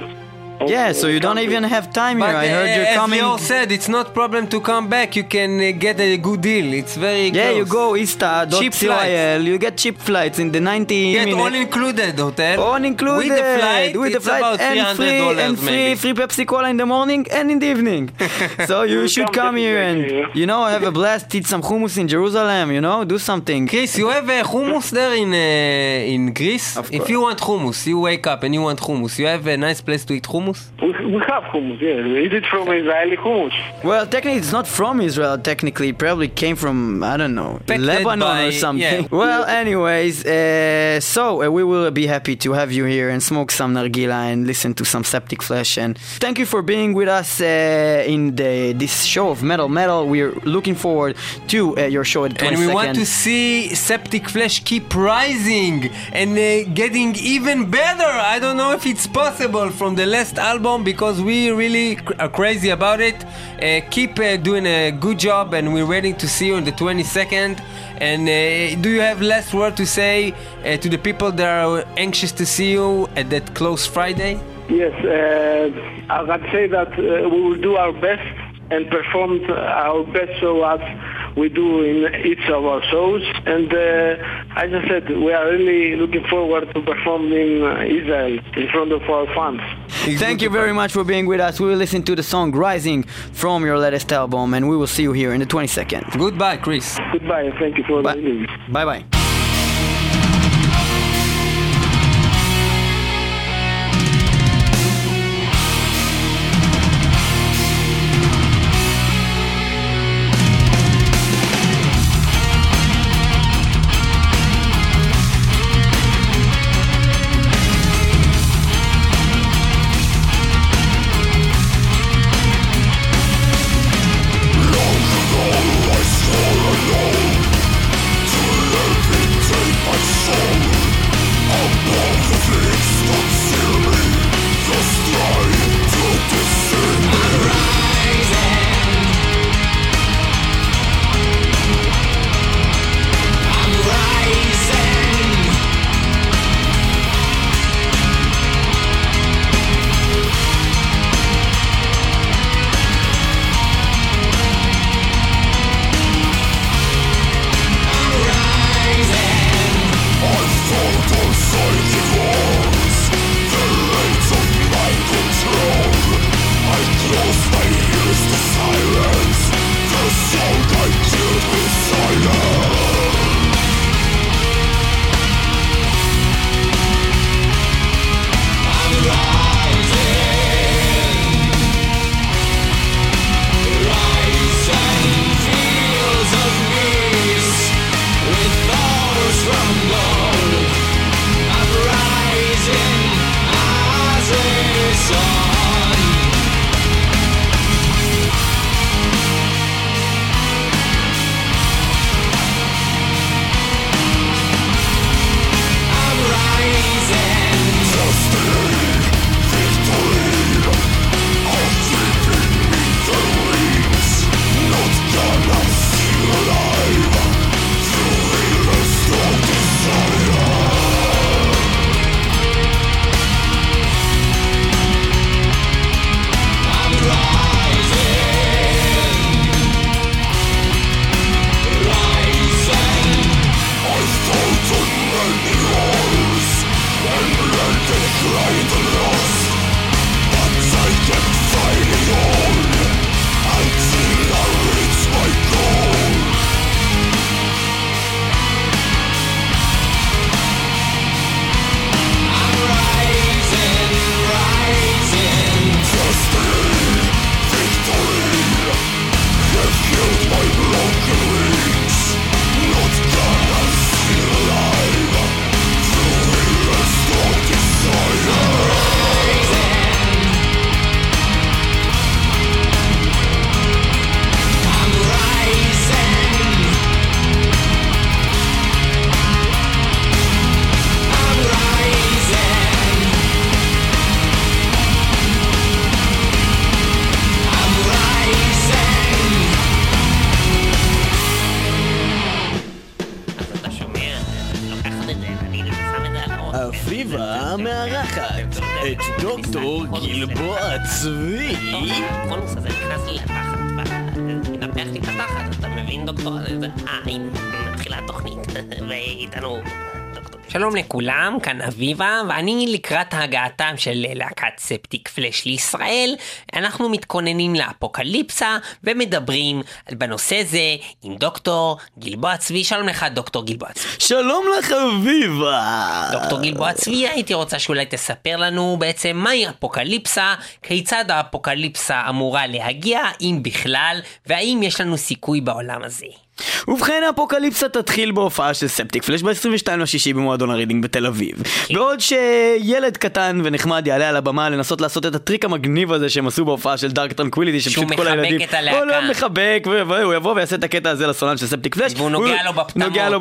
Speaker 3: Of,
Speaker 1: yeah, so you don't even have time here. I heard you're
Speaker 2: as
Speaker 1: coming.
Speaker 2: Lior said, it's not problem to come back. You can uh, get a good deal. It's very
Speaker 1: Yeah,
Speaker 2: close.
Speaker 1: you go
Speaker 2: Cheap
Speaker 1: ista.coil, you get cheap flights in the 90
Speaker 2: Get
Speaker 1: minutes.
Speaker 2: all included hotel.
Speaker 1: All included
Speaker 2: With the flight,
Speaker 1: with the
Speaker 2: it's
Speaker 1: flight
Speaker 2: about
Speaker 1: and free
Speaker 2: $300
Speaker 1: and free
Speaker 2: maybe.
Speaker 1: free Pepsi Cola in the morning and in the evening. so you should
Speaker 3: come
Speaker 1: here and you know have a blast, eat some hummus in Jerusalem. You know, do something.
Speaker 2: Chris, you have a hummus there in uh, in Greece? If you want hummus, you wake up and you want hummus, you have a nice place to eat hummus?
Speaker 3: We, we have hummus, yeah. Is it from Israeli hummus?
Speaker 1: Well, technically, it's not from Israel. Technically, it probably came from I don't know
Speaker 2: Packed
Speaker 1: Lebanon
Speaker 2: by-
Speaker 1: or something.
Speaker 2: yeah.
Speaker 1: Well, anyways, uh, so uh, we will be happy to have you here and smoke some nargila and listen to some Septic Flesh. And thank you for being with us uh, in the this show of Metal Metal. We're looking forward to uh, your show at the 22nd.
Speaker 2: And we want to see Septic Flesh keep rising and uh, getting even better. I don't know if it's possible from the last album because we really cr- are crazy about it. Uh, keep uh, doing a good job and we're waiting to see you on the 22nd. And uh, do you have last word to say uh, to the people that are anxious to see you at that close Friday?
Speaker 3: Yes, uh, I can say that uh, we will do our best and perform our best show as we do in each of our shows. And uh, as I said, we are really looking forward to perform in uh, Israel in front of our fans.
Speaker 1: Thank you very much for being with us. We will listen to the song Rising from your latest album, and we will see you here in the 22nd.
Speaker 2: Goodbye, Chris.
Speaker 3: Goodbye and thank you for
Speaker 1: Bye.
Speaker 3: listening.
Speaker 1: Bye bye. אביבה,
Speaker 2: ואני לקראת הגעתם של להקת Septicflesh לישראל, אנחנו מתכוננים לאפוקליפסה ומדברים בנושא זה עם דוקטור גלבוע צבי. שלום לך דוקטור גלבוע צבי.
Speaker 1: שלום לך אביבה!
Speaker 2: דוקטור גלבוע צבי, הייתי רוצה שאולי תספר לנו בעצם מהי אפוקליפסה, כיצד האפוקליפסה אמורה להגיע, אם בכלל, והאם יש לנו סיכוי בעולם הזה.
Speaker 1: ובכן האפוקליפסה תתחיל בהופעה של Septicflesh ב-22 לשישי במועדון הרידינג בתל אביב. בעוד שילד קטן ונחמד יעלה על הבמה לנסות לעשות את הטריק המגניב הזה שהם עשו בהופעה של Dark Tranquillity
Speaker 2: שהוא מחבק את הלהקה.
Speaker 1: הוא מחבק והוא יבוא ויעשה את הקטע הזה לסולן של Septicflesh.
Speaker 2: והוא נוגע לו בפטמות,
Speaker 1: נוגע לו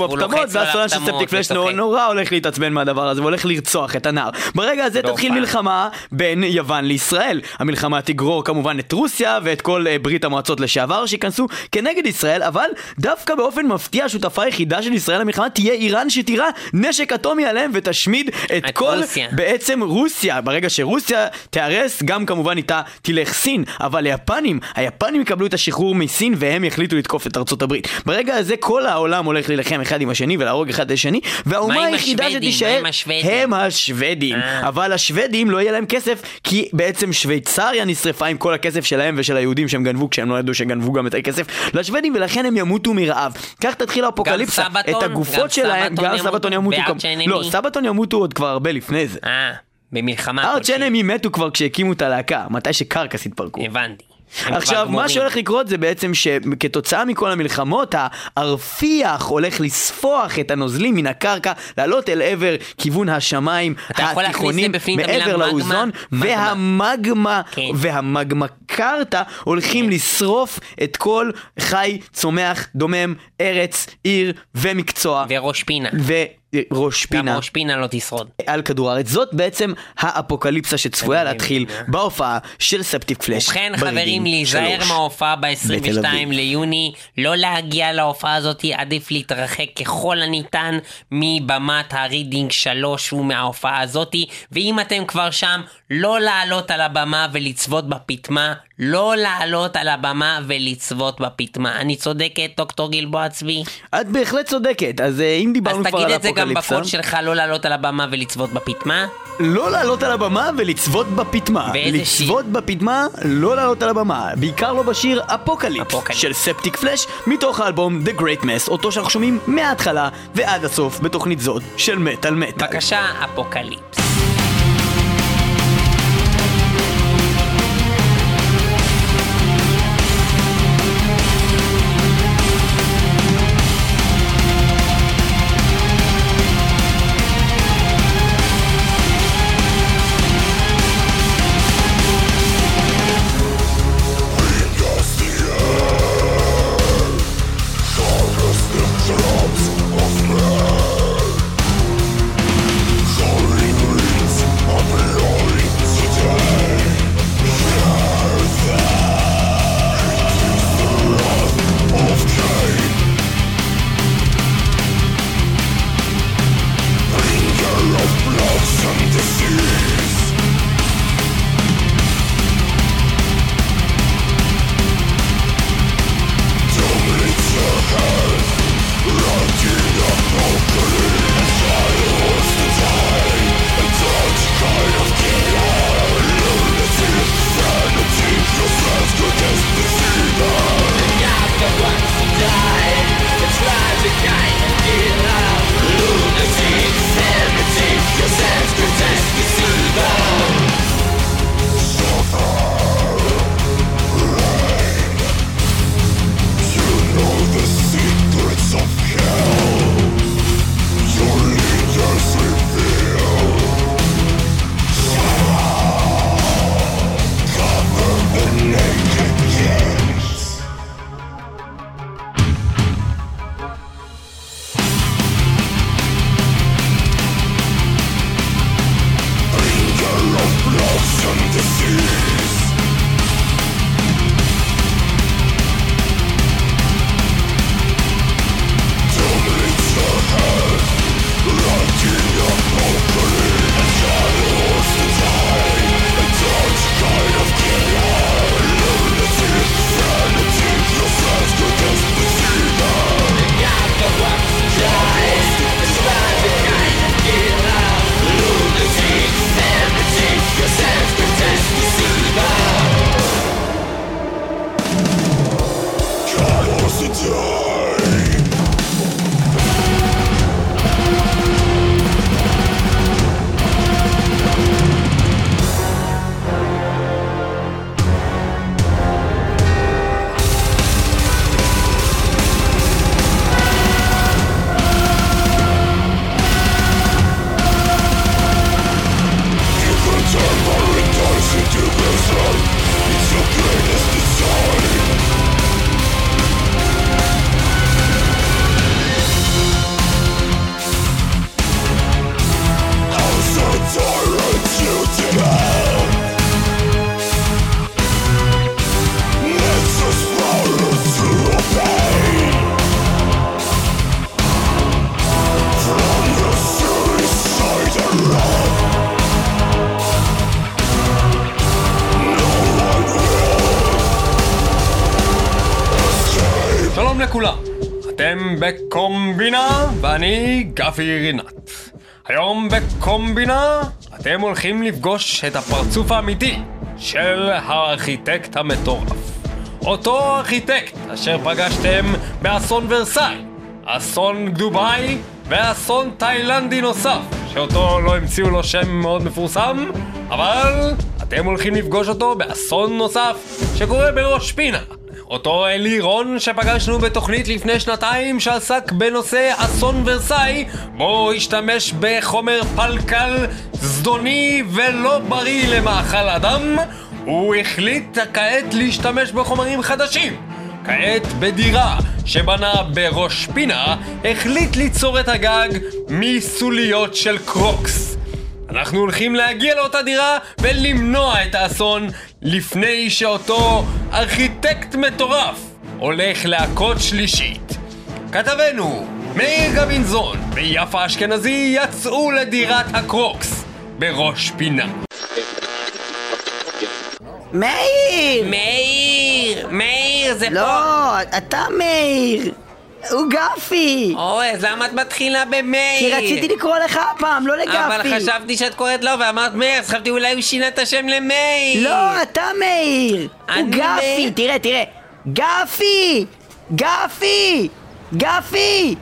Speaker 1: והסולן של
Speaker 2: Septicflesh.
Speaker 1: נורא הולך להתעצבן מהדבר הזה והולך לרצוח את הנער. ברגע הזה תתחיל
Speaker 2: בהופעה.
Speaker 1: מלחמה בין יוון לישראל. המלחמה תגרור כמובן את רוסיה ואת כל אה, ברית המועצות לשעבר שייכנסו כנגד ישראל, אבל דווקא באופן מפתיע השותפה היחידה של ישראל למלחמה תהיה איראן שתירה נשק אטומי עליהם ותשמיד את,
Speaker 2: את
Speaker 1: כל
Speaker 2: רוסיה.
Speaker 1: בעצם רוסיה. ברגע שרוסיה תיהרס, גם כמובן איתה תלך סין. אבל היפנים, היפנים יקבלו את השחרור מסין והם יחליטו לתקוף את ארצות הברית. ברגע הזה כל העולם הולך להילחם אחד עם השני ולהרוג אחד את השני, והאומה היחידה? שתישאר? הם השוודים.
Speaker 2: אה.
Speaker 1: אבל השוודים לא יהיה להם כסף, כי בעצם שוויצריה נשרפה עם כל הכסף שלהם ושל היהודים שהם גנבו כשהם לא ידעו שגנבו גם את הכסף לשוודים, ולכן הם ימותו מרעב. כך תתחיל האפוקליפסה.
Speaker 2: סבתון?
Speaker 1: את הגופות
Speaker 2: גם
Speaker 1: שלהם, גם? סבתון ימותו. לא, סבתון ימותו עוד כבר הרבה לפני זה.
Speaker 2: אה, במלחמה
Speaker 1: ארט
Speaker 2: כלשהי.
Speaker 1: צ'נמי מתו כבר כשהקימו את הלהקה, מתי שקרקס התפרקו.
Speaker 2: הבנתי.
Speaker 1: עכשיו, מה. שהולך לקרות זה בעצם שכתוצאה מכל המלחמות, הרפיח הולך לספוח את הנוזלים מן הקרקע, לעלות אל עבר כיוון השמיים התיכונים, מעבר? לאוזון,
Speaker 2: מגמה.
Speaker 1: והמגמה,
Speaker 2: כן.
Speaker 1: והמגמה קרתא הולכים לשרוף את כל חי, צומח, דומם, ארץ, עיר ומקצוע.
Speaker 2: וראש פינה. גם
Speaker 1: פינה.
Speaker 2: ראש פינה לא תשרוד.
Speaker 1: על כדור הארץ. זאת בעצם האפוקליפסה שצפויה להתחיל. בהופעה של ספטיק פלאש.
Speaker 2: ובכן חברים, להיזהר. מההופעה
Speaker 1: בתל
Speaker 2: ב-22
Speaker 1: אביב.
Speaker 2: ליוני, לא להגיע להופעה הזאת, עדיף להתרחק ככל הניתן מבמת הרידינג 3 ומההופעה הזאת, ואם אתם כבר שם, לא לעלות על הבמה ולצבות בפטמה, לא לעלות על הבמה ולצבות בפטמה. אני צודקת, דוקטור גלבוע צבי?
Speaker 1: את בהחלט צודקת, אז אה, אם דיברנו כבר על
Speaker 2: זה גם בקול שלך, לא לעלות על הבמה ולצבות בפטמה.
Speaker 1: לא לעלות על הבמה ולצבות.
Speaker 2: באיזה
Speaker 1: לצבות בפטמה, לא לעלות על הבמה. בעיקר לא בשיר Apocalypse,
Speaker 2: Apocalypse.
Speaker 1: של Septicflesh, מתוך האלבום The Great Mass, אותו שאנחנו שומעים מההתחלה ועד הסוף בתוכנית זאת של מטאל מטאל.
Speaker 2: בבקשה,
Speaker 5: Apocalypse.
Speaker 2: בקומבינה, ואני גפי רינת. היום בקומבינה אתם הולכים לפגוש את הפרצוף האמיתי של הארכיטקט המטורף. אותו ארכיטקט אשר פגשתם באסון ורסאי, אסון דובאי ואסון תאילנדי נוסף, שאותו לא המציאו לו שם מאוד מפורסם, אבל אתם הולכים לפגוש אותו באסון נוסף שקורה בראש פינה. אותו אלי רון שפגשנו בתוכנית לפני שנתיים שעסק בנושא אסון ורסאי בו השתמש בחומר פלקל זדוני ולא בריא למאכל אדם. הוא החליט כעת להשתמש בחומרים חדשים. כעת בדירה שבנה בראש פינה החליט ליצור את הגג מסוליות של קרוקס אנחנו הולכים להגיע לאותה דירה ולמנוע את האסון לפני שאותו ארכיטקט מטורף הולך להכות שלישית. כתבנו מאיר גבינזון ויפה אשכנזי יצאו לדירת הקרוקס בראש פינה.
Speaker 1: מאיר!
Speaker 6: מאיר! מאיר, זה פה!
Speaker 1: לא, אתה מאיר! הוא גפי!
Speaker 6: אוי, אז למה את מתחילה במאיר?
Speaker 1: כי רציתי לקרוא לך הפעם, לא לגפי!
Speaker 6: אבל חשבתי שאת קוראת לו ואמרת מאיר, אז חשבתי אולי הוא שינה את השם למאיר!
Speaker 1: לא, אתה מאיר! הוא גפי! תראה, תראה! גפי! גפי! גפי!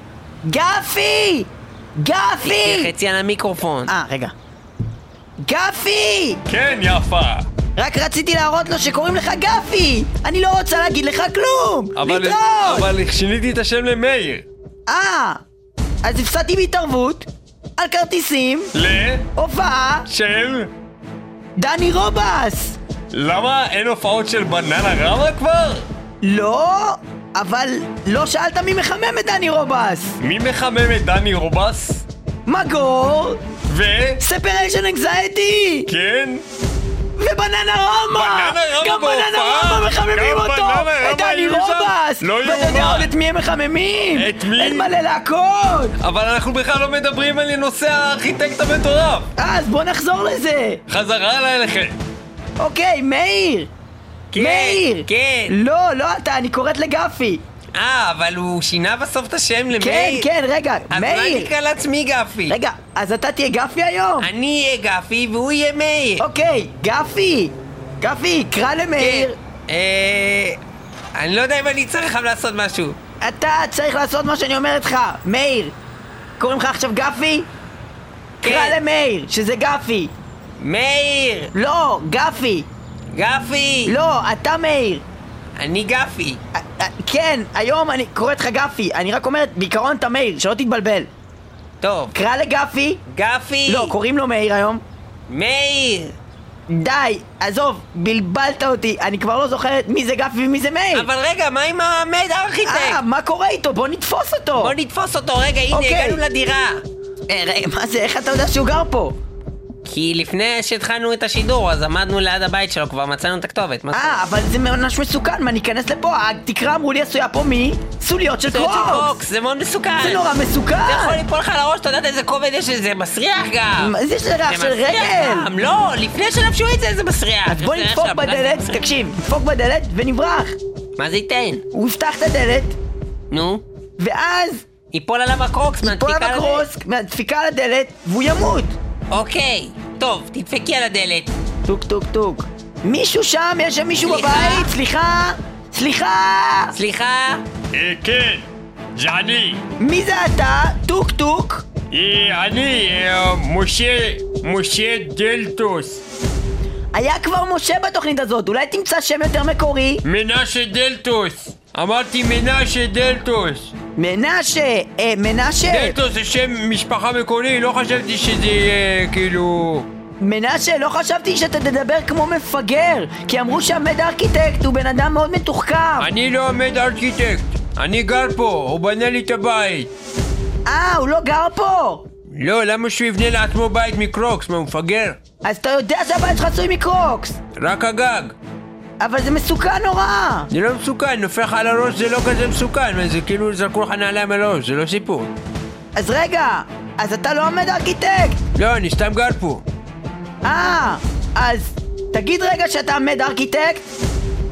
Speaker 1: גפי! גפי!
Speaker 6: חצי על המיקרופון.
Speaker 1: אה, רגע. גפי!
Speaker 2: כן יפה!
Speaker 1: רק רציתי להראות לו שקוראים לך גפי! אני לא רוצה להגיד לך כלום!
Speaker 2: אבל,
Speaker 1: להתראות!
Speaker 2: אבל שיניתי את השם למאיר.
Speaker 1: אה, אז הפסדתי בהתערבות על כרטיסים,
Speaker 2: ל...
Speaker 1: הופעה,
Speaker 2: של...
Speaker 1: דני רובס!
Speaker 2: למה אין הופעות של בננה רמה כבר?
Speaker 1: לא, אבל לא שאלת מי מחמם את דני רובס!
Speaker 2: מי מחמם את דני רובס?
Speaker 1: מגור,
Speaker 2: ו...
Speaker 1: ספריישן אנגזייטי,
Speaker 2: כן?
Speaker 1: ובננה רמה! גם בננה? רמה מחממים אותו! את דני? רובס!
Speaker 2: לא
Speaker 1: ואתה יודע. עוד את מי הם מחממים?
Speaker 2: את מי?
Speaker 1: אין מלא להקות!
Speaker 2: אבל אנחנו בכלל לא מדברים על נושא הארכיטקט המטורף!
Speaker 1: אז בוא נחזור לזה!
Speaker 2: חזרה אליי אליכם!
Speaker 1: אוקיי, מאיר!
Speaker 6: כן,
Speaker 1: מאיר!
Speaker 6: כן.
Speaker 1: לא, לא אתה, אני קוראת לגפי!
Speaker 6: אה, אבל הוא שינה בסוף את השם למאיר?
Speaker 1: כן, כן, רגע,
Speaker 6: אז
Speaker 1: מאיר!
Speaker 6: אולי נקרא לעצמי גפי.
Speaker 1: רגע, אז אתה תהיה גפי היום?
Speaker 6: אני אהיה גפי והוא יהיה מאיר.
Speaker 1: אוקיי, גפי! גפי, קרא למאיר!
Speaker 6: כן. אה... אני לא יודע אם אני צריך עכשיו לעשות משהו.
Speaker 1: אתה צריך לעשות מה שאני אומרת לך! מאיר! קוראים לך עכשיו גפי? קרא
Speaker 6: כן.
Speaker 1: למאיר, שזה גפי!
Speaker 6: מאיר!
Speaker 1: לא, גפי!
Speaker 6: גפי!
Speaker 1: לא, אתה מאיר!
Speaker 6: אני גפי.
Speaker 1: א- א- כן, היום אני קוראת לך גפי, אני רק אומרת, בעיקרון אתה מאיר, שלא תתבלבל.
Speaker 6: טוב.
Speaker 1: קרא לגפי,
Speaker 6: גפי!
Speaker 1: לא, קוראים לו מאיר היום.
Speaker 6: מאיר!
Speaker 1: די, עזוב, בלבלת אותי, אני כבר לא זוכרת מי זה גפי ומי זה מאיר.
Speaker 6: אבל רגע, מה עם המד הארכיטקט?
Speaker 1: אה, מה קורה איתו? בוא נתפוס אותו!
Speaker 6: בוא נתפוס אותו, רגע, הנה,
Speaker 1: אוקיי.
Speaker 6: הגענו לדירה.
Speaker 1: אה, רגע, מה זה, איך אתה יודע שהוא גר פה?
Speaker 6: כי לפני שהתחלנו את השידור, אז עמדנו ליד הבית שלו, כבר מצאנו את הכתובת.
Speaker 1: אה, אבל זה ממש מסוכן, מה, ניכנס לפה? התקרה אמרו לי עשויה פה מסוליות של
Speaker 6: זה של
Speaker 1: קרוקס!
Speaker 6: זה מאוד מסוכן.
Speaker 1: זה נורא מסוכן!
Speaker 6: זה יכול ליפול לך על הראש, אתה יודעת איזה כובד יש לזה, מסריח גם.
Speaker 1: מה זה, יש לזה ריח
Speaker 6: זה
Speaker 1: של רגל!
Speaker 6: גם, לא, לפני שלבשו את זה, זה מסריח.
Speaker 1: אז בוא נדפוק בדלת, תקשיב, נדפוק בדלת ונברח!
Speaker 6: מה זה ייתן?
Speaker 1: הוא יפתח את הדלת,
Speaker 6: נו,
Speaker 1: ואז
Speaker 6: ייפול עליו הקרוקס
Speaker 1: ייפול
Speaker 6: מהדפיקה
Speaker 1: עליו
Speaker 6: על הדלת.
Speaker 1: הקרוקס מהדפיקה על הדלת, והוא ימות!
Speaker 6: אוקיי, טוב, תדפקי על הדלת.
Speaker 1: טוק טוק טוק. מישהו שם? יש שם מישהו
Speaker 6: סליחה?
Speaker 1: בבית? סליחה? סליחה?
Speaker 6: סליחה?
Speaker 2: אה, כן, זה אני.
Speaker 1: מי זה אתה? טוק טוק?
Speaker 2: אה, אני, אה, משה, משה דלטוס.
Speaker 1: היה כבר משה בתוכנית הזאת, אולי תמצא שם יותר מקורי?
Speaker 2: מנשה דלטוס. אמרתי מנשה דלטוס.
Speaker 1: מנשה, אה, מנשה,
Speaker 2: דלטוס זה שם משפחה מקורי, לא חשבתי שזה יהיה כאילו...
Speaker 1: מנשה, לא חשבתי שאתה תדבר כמו מפגר, כי אמרו שהמד הארכיטקט הוא בן אדם מאוד מתוחכם.
Speaker 2: אני לא עומד ארכיטקט. אני גר פה, הוא בנה לי את הבית.
Speaker 1: אה, הוא לא גר פה!
Speaker 2: לא, למה שהוא יבנה לעצמו בית מקרוקס? מה, הוא מפגר?
Speaker 1: אז אתה יודע שהבית שלך עשוי מקרוקס,
Speaker 2: רק הגג.
Speaker 1: אבל זה מסוכן נורא!
Speaker 2: זה לא מסוכן, נופל לך על הראש זה לא כזה מסוכן, זה כאילו זרקו לך נעליים על הראש, זה לא סיפור.
Speaker 1: אז רגע, אז אתה לא עומד ארכיטקט!
Speaker 2: לא, אני סתם גר פה.
Speaker 1: אה, אז תגיד רגע שאתה עמד ארכיטקט?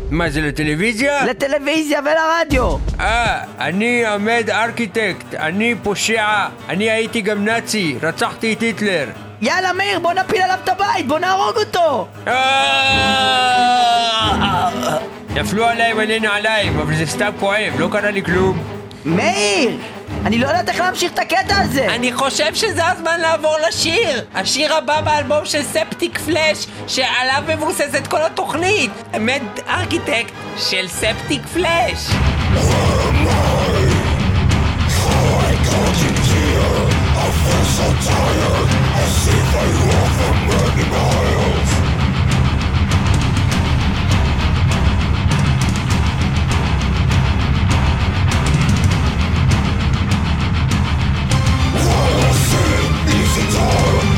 Speaker 2: מה זה לטלוויזיה?
Speaker 1: לטלוויזיה ולרדיו!
Speaker 2: אה, אני עמד ארכיטקט, אני פושע, אני הייתי גם נאצי, רצחתי את היטלר.
Speaker 1: יאללה מאיר, בוא נפיל עליו את הבית, בוא נהרוג אותו!
Speaker 2: אה! נפלו עליי מלא נעליים, אבל זה סתם כואב, לא קרה לי כלום.
Speaker 1: מאיר! אני לא יודעת איך להמשיך את הקטע הזה!
Speaker 6: אני חושב שזה הזמן לעבור לשיר! השיר הבא באלבום של ספטיק פלאש, שעליו מבוססת כל התוכנית! מד ארכיטקט של ספטיק פלאש!
Speaker 1: It's all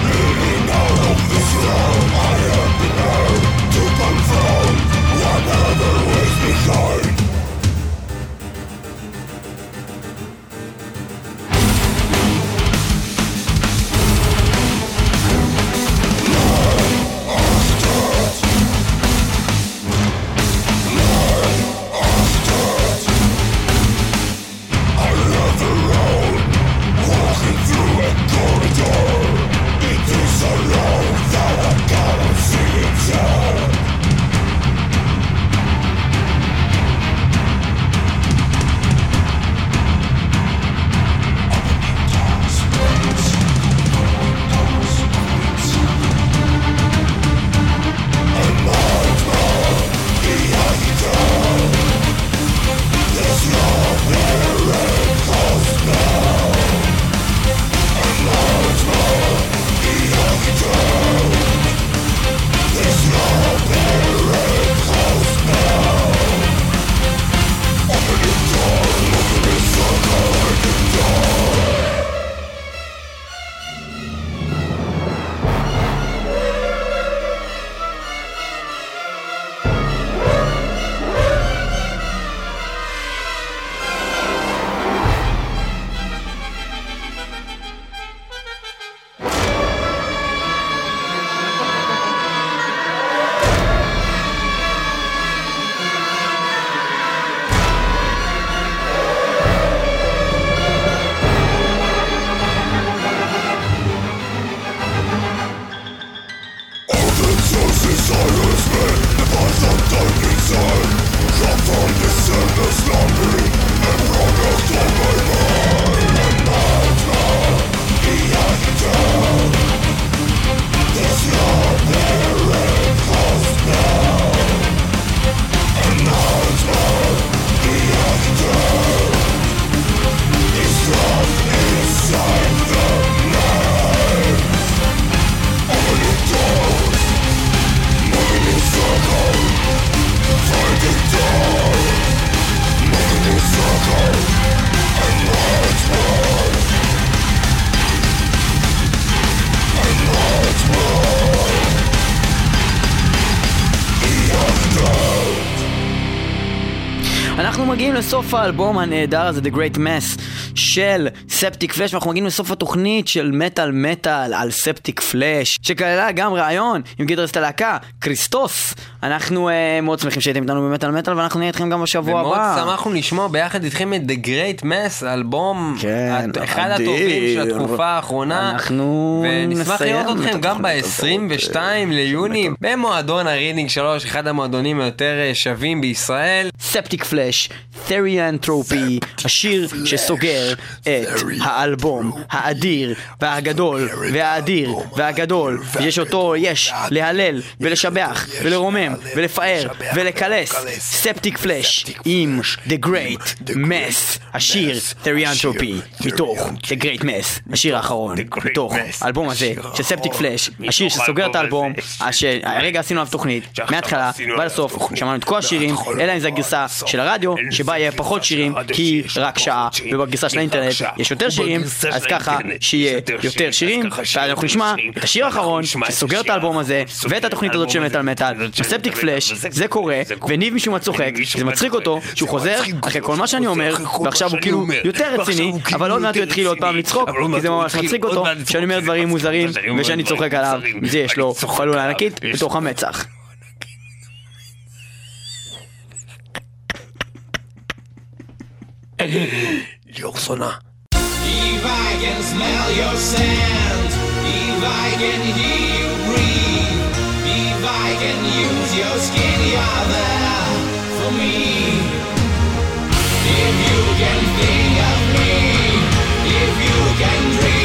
Speaker 1: לסוף האלבום הנהדר הזה, The Great Mass, של Septicflesh, ואנחנו מגיעים לסוף התוכנית של מטאל מטאל על Septicflesh, שכללה גם ראיון עם גיטריסט הלהקה, כריסטוס. אנחנו uh, מאוד שמחים שהייתם איתנו במטאל מטאל, ואנחנו נהיה איתכם גם בשבוע
Speaker 2: ומאוד
Speaker 1: הבא.
Speaker 2: שמחנו לשמוע ביחד איתכם את The Great Mass, אלבום,
Speaker 1: כן,
Speaker 2: הט- אחד
Speaker 1: אדיר.
Speaker 2: הטובים של התקופה האחרונה.
Speaker 1: אנחנו
Speaker 2: ונשמח לראות
Speaker 1: את
Speaker 2: אתכם גם
Speaker 1: התוכנית
Speaker 2: ב-22 ליוני במועדון הרידינג 3, אחד המועדונים היותר אה, שווים בישראל.
Speaker 1: Septicflesh, תריאנטרופי, השיר שסוגר את האלבום האדיר והגדול והאדיר והגדול, יש אותו יש להלל ולשבח ולרומם ולפאר ולקלס, ספטיק פלאש עם The Great Mess, השיר תריאנטרופי, מתוך The Great Mess, השיר האחרון, מתוך האלבום הזה של ספטיק פלאש, השיר שסוגר את האלבום, שהרגע עשינו עליו תוכנית, מההתחלה ועד הסוף, שמענו את כל השירים, אלא אם זה הגרסה של הרדיו, שבה יהיה פחות שירים, כי רק שעה, ובגרסה של האינטרנט יש יותר שירים, אז ככה שיהיה יותר שירים, ואז אנחנו נשמע את השיר האחרון שסוגר את האלבום הזה, ואת התוכנית הזאת של מטאל מטאל, ספטיק פלאש, זה קורה, וניב משום מה צוחק, זה מצחיק אותו, שהוא חוזר אחרי כל מה שאני אומר, ועכשיו הוא כאילו יותר רציני, אבל עוד מעט הוא יתחיל עוד פעם לצחוק, כי זה ממש מצחיק אותו, שאני אומר דברים מוזרים, ושאני צוחק עליו, זה יש לו חלולה ענקית בתוך המצח.
Speaker 2: Yoksana.
Speaker 5: If I can smell your scent, if I can hear you breathe, if I can use your skin, you're there for me. If you can think of me, if you can dream.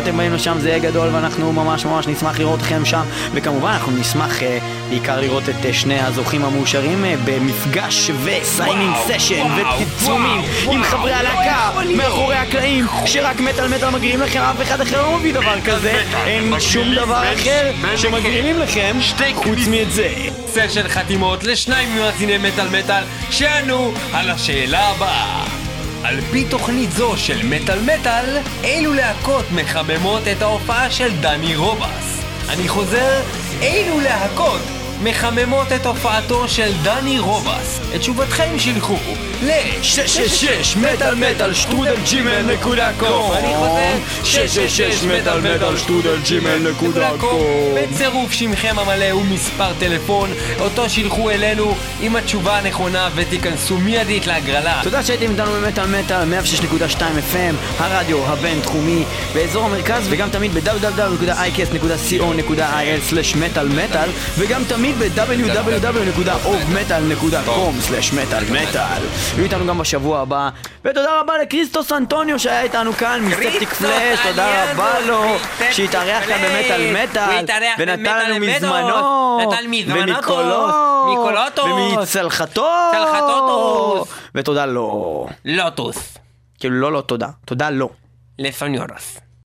Speaker 1: ואתם באים לשם זה יהיה גדול ואנחנו ממש ממש נשמח לראות אתכם שם. וכמובן אנחנו נשמח אה, בעיקר לראות את אה, שני הזוכים המאושרים אה, במפגש ו signing session ופרסומים עם חברי הלהקה מאחורי הקלעים שרק מטאל מטאל מביאים לכם אף אחד אחר לא מביא דבר כזה. אין שום דבר אחר שמביאים לכם חוץ מאת זה
Speaker 2: סשן חתימות לשניים ממאזיני מטאל מטאל שענו על השאלה הבאה. על פי תוכנית זו של מטאל מטאל, אילו להקות מחממות את ההופעה של דני רובס? אני חוזר, אילו להקות מחממות את הופעתו של דני רובס? את תשובתכם שילחו ל...
Speaker 1: 666 מטאל מטאל שטרודל ג'ימל נקודה קום
Speaker 2: אני חוזר,
Speaker 1: 666 מטאל מטאל שטרודל ג'ימל נקודה קום
Speaker 2: בצירוף שמכם המלא ומספר טלפון, אותו שילחו אלינו עם התשובה הנכונה ותיכנסו מיידית להגרלה.
Speaker 1: תודה שהייתם איתנו במטאל מטאל 106.2 FM, הרדיו הבינתחומי באזור המרכז וגם תמיד ב-www.icast.co.il/מטאל מטאל וגם תמיד ב-www.orgmetal.com/מטאל מטאל יהיו איתנו גם בשבוע הבא ותודה רבה לקריסטוס אנטוניו שהיה איתנו כאן
Speaker 2: קריסטוס,
Speaker 1: פלאש תודה רבה לו שהתארח כאן. במטאל מטאל ונתן לנו. מזמנו
Speaker 2: נתן מזמנו.
Speaker 1: ומקולו
Speaker 2: מקולוטו.
Speaker 1: ומצלחתו
Speaker 2: צלחתו.
Speaker 1: ותודה לו
Speaker 2: לוטוס,
Speaker 1: כאילו לא לא תודה תודה לו
Speaker 2: לפניורס.